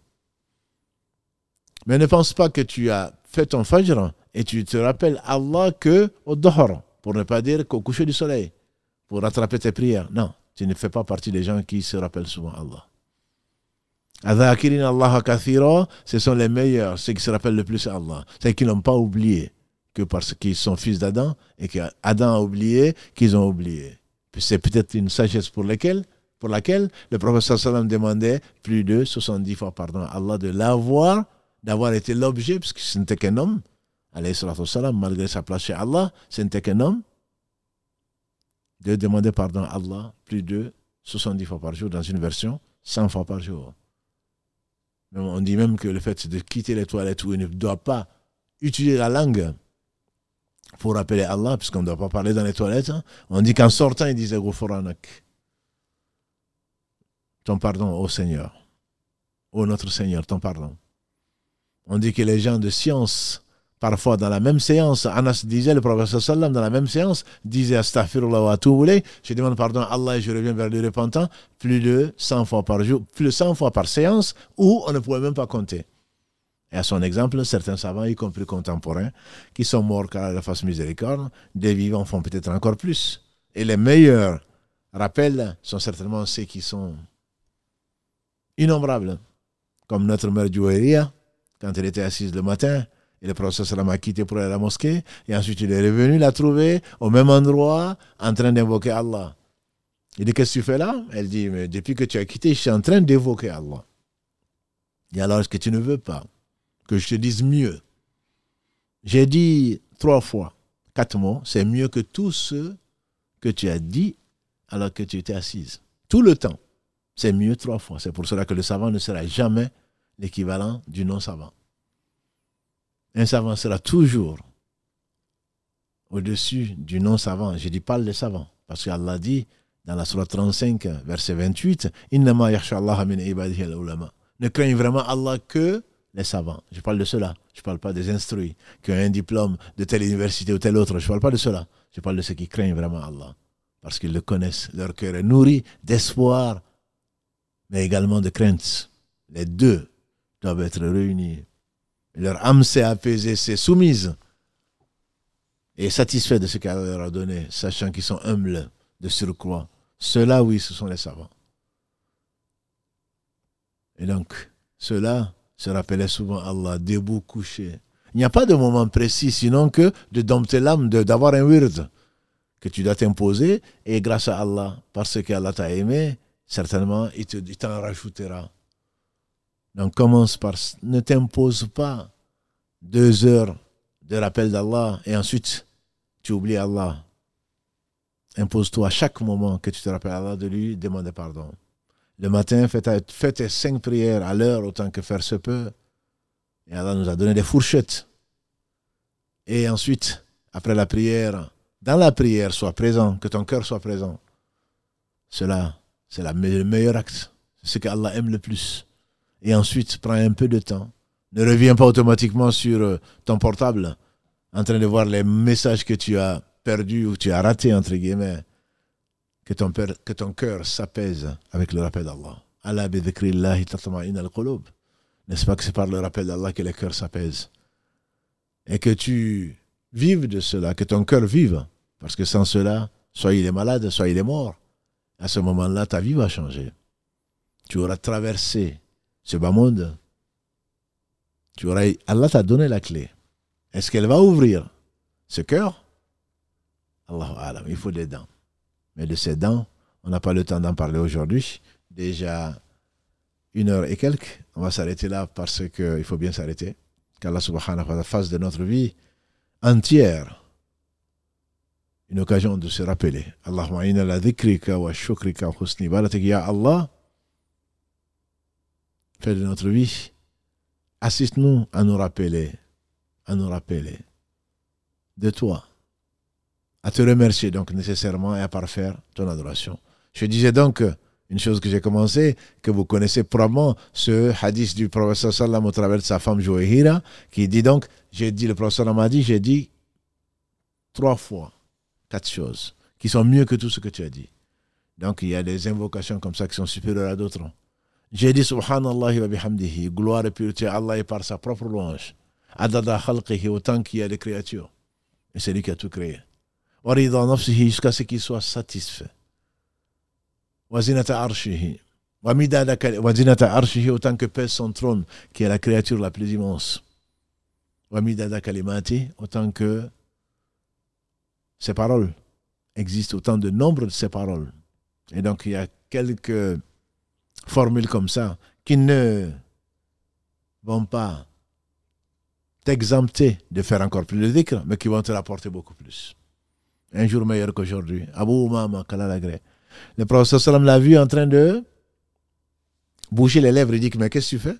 Mais ne pense pas que tu as fait ton fajr et tu te rappelles Allah que au dehors, pour ne pas dire qu'au coucher du soleil, pour rattraper tes prières. Non, tu ne fais pas partie des gens qui se rappellent souvent Allah. Allah ce sont les meilleurs, ceux qui se rappellent le plus à Allah. Ceux qui n'ont pas oublié que parce qu'ils sont fils d'Adam et qu'Adam a oublié qu'ils ont oublié. C'est peut-être une sagesse pour laquelle, pour laquelle le prophète sallam demandait plus de 70 fois pardon à Allah de l'avoir, d'avoir été l'objet, parce que ce n'était qu'un homme, salam, malgré sa place chez Allah, ce n'était qu'un homme, de demander pardon à Allah plus de 70 fois par jour, dans une version, 100 fois par jour. On dit même que le fait de quitter les toilettes où il ne doit pas utiliser la langue pour appeler Allah, puisqu'on ne doit pas parler dans les toilettes, hein, on dit qu'en sortant, il disait Goforanak. Ton pardon, ô Seigneur. Ô notre Seigneur, ton pardon. On dit que les gens de science Parfois, dans la même séance, Anas disait, le professeur sallam, dans la même séance, disait Astaghfirullah wa voulez, je demande pardon à Allah et je reviens vers le repentant, plus de 100 fois par jour, plus de 100 fois par séance, où on ne pouvait même pas compter. Et à son exemple, certains savants, y compris contemporains, qui sont morts car la face miséricorde, des vivants font peut-être encore plus. Et les meilleurs rappels sont certainement ceux qui sont innombrables. Comme notre mère Jouéria, quand elle était assise le matin, et le professeur a quitté pour aller à la mosquée. Et ensuite, il est revenu la trouver au même endroit, en train d'invoquer Allah. Il dit Qu'est-ce que tu fais là? Elle dit Mais depuis que tu as quitté, je suis en train d'évoquer Allah. Et alors, est-ce que tu ne veux pas que je te dise mieux? J'ai dit trois fois, quatre mots c'est mieux que tout ce que tu as dit alors que tu étais assise. Tout le temps. C'est mieux trois fois. C'est pour cela que le savant ne sera jamais l'équivalent du non-savant un savant sera toujours au-dessus du non-savant. Je dis pas le savant, parce qu'Allah dit dans la Surah 35, verset 28, Ne craignez vraiment Allah que les savants. Je parle de cela. Je ne parle pas des instruits qui ont un diplôme de telle université ou telle autre. Je ne parle pas de cela. Je parle de ceux qui craignent vraiment Allah. Parce qu'ils le connaissent. Leur cœur est nourri d'espoir, mais également de crainte. Les deux doivent être réunis leur âme s'est apaisée, s'est soumise et satisfait de ce qu'elle leur a donné, sachant qu'ils sont humbles de surcroît. Ceux-là, oui, ce sont les savants. Et donc, ceux-là se rappelaient souvent Allah, debout, couché. Il n'y a pas de moment précis, sinon que de dompter l'âme, d'avoir un wird que tu dois t'imposer, et grâce à Allah, parce qu'Allah t'a aimé, certainement, il t'en rajoutera. Donc commence par ne t'impose pas deux heures de rappel d'Allah et ensuite tu oublies Allah. Impose-toi à chaque moment que tu te rappelles Allah de lui, demande pardon. Le matin, fais, tes cinq prières à l'heure autant que faire se peut. Et Allah nous a donné des fourchettes. Et ensuite, après la prière, dans la prière, sois présent, que ton cœur soit présent. Cela, c'est le meilleur acte. C'est ce que Allah aime le plus et ensuite prends un peu de temps. Ne reviens pas automatiquement sur euh, ton portable en train de voir les messages que tu as perdus ou tu as ratés, entre guillemets. Que ton, que ton cœur s'apaise avec le rappel d'Allah. Allah N'est-ce pas que c'est par le rappel d'Allah que le cœur s'apaise Et que tu vives de cela, que ton cœur vive. Parce que sans cela, soit il est malade, soit il est mort. À ce moment-là, ta vie va changer. Tu auras traversé ce bas monde, tu aurais, Allah t'a donné la clé. Est-ce qu'elle va ouvrir ce cœur? Allah il faut des dents. Mais de ces dents, on n'a pas le temps d'en parler aujourd'hui. Déjà une heure et quelques. On va s'arrêter là parce qu'il faut bien s'arrêter. Qu'Allah subhanahu wa ta'ala fasse de notre vie entière une occasion de se rappeler. Allahumma inna la dhikrika wa shukrika wa husni Ya Allah, de notre vie, assiste-nous à nous rappeler, à nous rappeler de toi, à te remercier donc nécessairement et à parfaire ton adoration. Je disais donc une chose que j'ai commencé, que vous connaissez probablement, ce hadith du professeur Sallam au travers de sa femme Joéhira, qui dit donc, j'ai dit, le professeur m'a dit, j'ai dit trois fois quatre choses qui sont mieux que tout ce que tu as dit. Donc il y a des invocations comme ça qui sont supérieures à d'autres. J'ai dit Subhanallah wa bihamdihi, gloire et pureté à Allah et par sa propre louange. Adada khalqihi, autant qu'il y a des créatures. Et c'est lui qui a tout créé. Warida nafsihi, jusqu'à ce qu'il soit satisfait. Wazinata arshihi. Wazinata arshihi, autant que pèse son trône, qui est la créature la plus immense. Wamidada kalimati, autant que ses paroles existent, autant de nombre de ses paroles. Et donc il y a quelques formules comme ça qui ne vont pas t'exempter de faire encore plus de dhikr, mais qui vont te rapporter beaucoup plus. Un jour meilleur qu'aujourd'hui. Abu Umama Kalalagré. Le prophète sallam l'a vu en train de bouger les lèvres. Il dit Mais qu'est-ce que tu fais?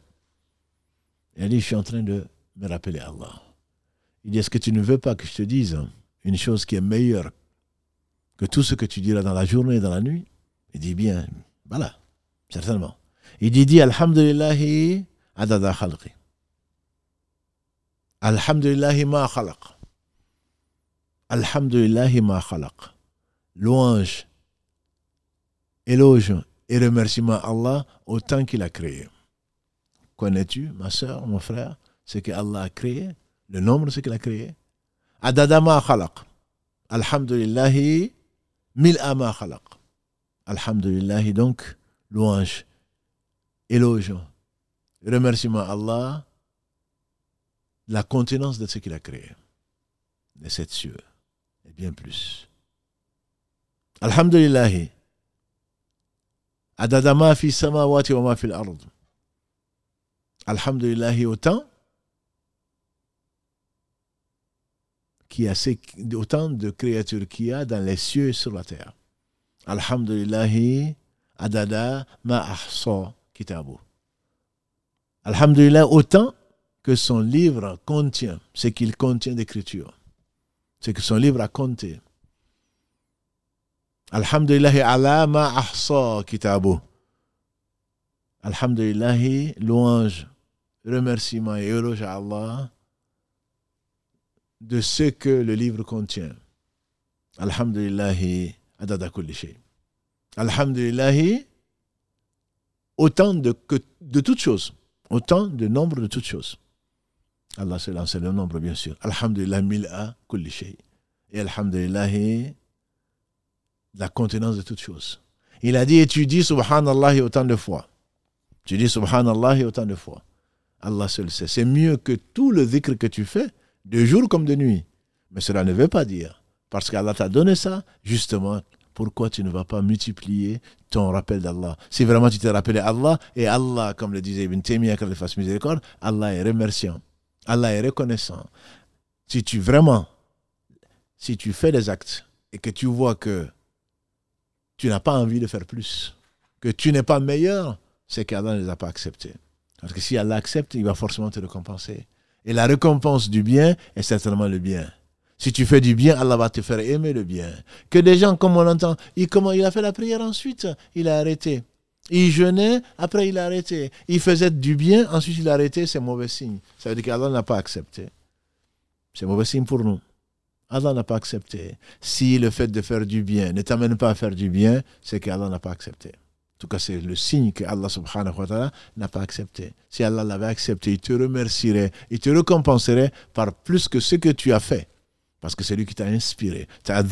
Il dit Je suis en train de me rappeler Allah. Il dit Est-ce que tu ne veux pas que je te dise une chose qui est meilleure que tout ce que tu diras dans la journée et dans la nuit? Il dit Bien, voilà, certainement. Il dit, dit Alhamdulillahi adada khalqi. Alhamdulillahi ma khalaq. Alhamdulillahi ma. Louange, éloge et remerciement à Allah autant qu'il a créé. Connais-tu, ma soeur, mon frère, ce que Allah a créé, le nombre de ce qu'il a créé? Adada ma khalaq. Alhamdulillahi mil'a ma. Alhamdulillahi donc, louange, éloge, remerciement à Allah, la contenance de ce qu'il a créé, de sept cieux, et bien plus. Alhamdulillah. Adada ma fi samawati wa ma fi l'ard. Alhamdulillah autant a autant de créatures qu'il y a dans les cieux et sur la terre. Alhamdulillah adada ma kitabu. Alhamdulillah autant que son livre contient ce qu'il contient d'écriture, ce que son livre a compté. Alhamdulillah ala ma ahsa kitabu. Alhamdulillah, louange, remerciement et éloge à Allah de ce que le livre contient. Alhamdulillah, adada kulli shay. Alhamdulillah, autant de, de toutes choses, autant de nombre de toutes choses. Allah c'est le nombre, bien sûr. Alhamdulillah, mil'a kulli shay. Et Alhamdulillah, la contenance de toutes choses. Il a dit, et tu dis Subhanallah autant de fois. Tu dis Subhanallah autant de fois. Allah seul sait. C'est mieux que tout le dhikr que tu fais, de jour comme de nuit. Mais cela ne veut pas dire, parce qu'Allah t'a donné ça, justement, pourquoi tu ne vas pas multiplier ton rappel d'Allah? Si vraiment tu t'es rappelé Allah, et Allah, comme le disait Ibn Taymiyyah, qu'il fasse miséricorde, Allah est remerciant. Allah est reconnaissant. Si tu vraiment, si tu fais des actes et que tu vois que tu n'as pas envie de faire plus, que tu n'es pas meilleur, c'est qu'Allah ne les a pas acceptés. Parce que si Allah accepte, il va forcément te récompenser. Et la récompense du bien est certainement le bien. Si tu fais du bien, Allah va te faire aimer le bien. Que des gens, comme on l'entend, il, il a fait la prière ensuite, il a arrêté. Il jeûnait, après il a arrêté. Il faisait du bien, ensuite il a arrêté, c'est mauvais signe. Ça veut dire qu'Allah n'a pas accepté. C'est mauvais signe pour nous. Allah n'a pas accepté. Si le fait de faire du bien ne t'amène pas à faire du bien, c'est qu'Allah n'a pas accepté. En tout cas, c'est le signe que Allah subhanahu wa ta'ala n'a pas accepté. Si Allah l'avait accepté, il te remercierait, il te récompenserait par plus que ce que tu as fait. Parce que c'est lui qui t'a inspiré. Quand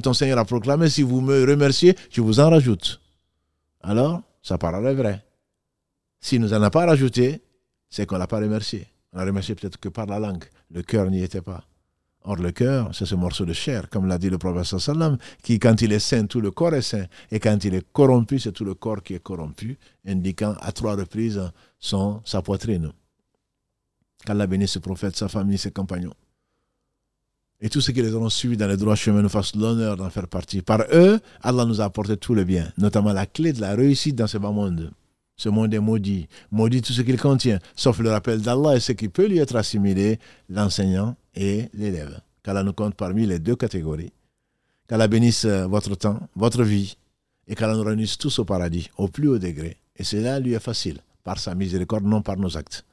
ton Seigneur a proclamé, si vous me remerciez, je vous en rajoute. Alors, ça paraît vrai. S'il nous en a pas rajouté, c'est qu'on l'a pas remercié. On l'a remercié peut-être que par la langue. Le cœur n'y était pas. Or, le cœur, c'est ce morceau de chair, comme l'a dit le prophète sallam, qui, quand il est saint, tout le corps est saint. Et quand il est corrompu, c'est tout le corps qui est corrompu, indiquant à trois reprises son, sa poitrine. Qu'Allah bénisse ce prophète, sa famille, ses compagnons. Et tous ceux qui les ont suivis dans les droits chemins nous fassent l'honneur d'en faire partie. Par eux, Allah nous a apporté tout le bien, notamment la clé de la réussite dans ce bas monde. Ce monde est maudit. Maudit tout ce qu'il contient, sauf le rappel d'Allah et ce qui peut lui être assimilé, l'enseignant et l'élève. Qu'Allah nous compte parmi les deux catégories. Qu'Allah bénisse votre temps, votre vie, et qu'Allah nous réunisse tous au paradis, au plus haut degré. Et cela lui est facile, par sa miséricorde, non par nos actes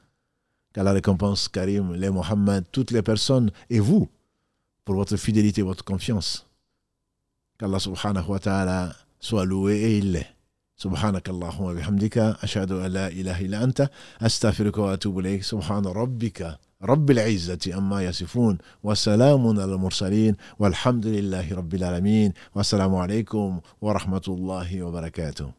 qu'Allah récompense Karim, les Mohammed, toutes les personnes et vous pour votre fidélité, votre confiance. Qu'Allah subhanahu wa ta'ala soit loué et il l'est. سبحانك اللهم وبحمدك أشهد أن لا إله إلا أنت أستغفرك وأتوب إليك سبحان ربك رب العزة أما يصفون وسلام على المرسلين والحمد لله رب العالمين والسلام عليكم ورحمة الله وبركاته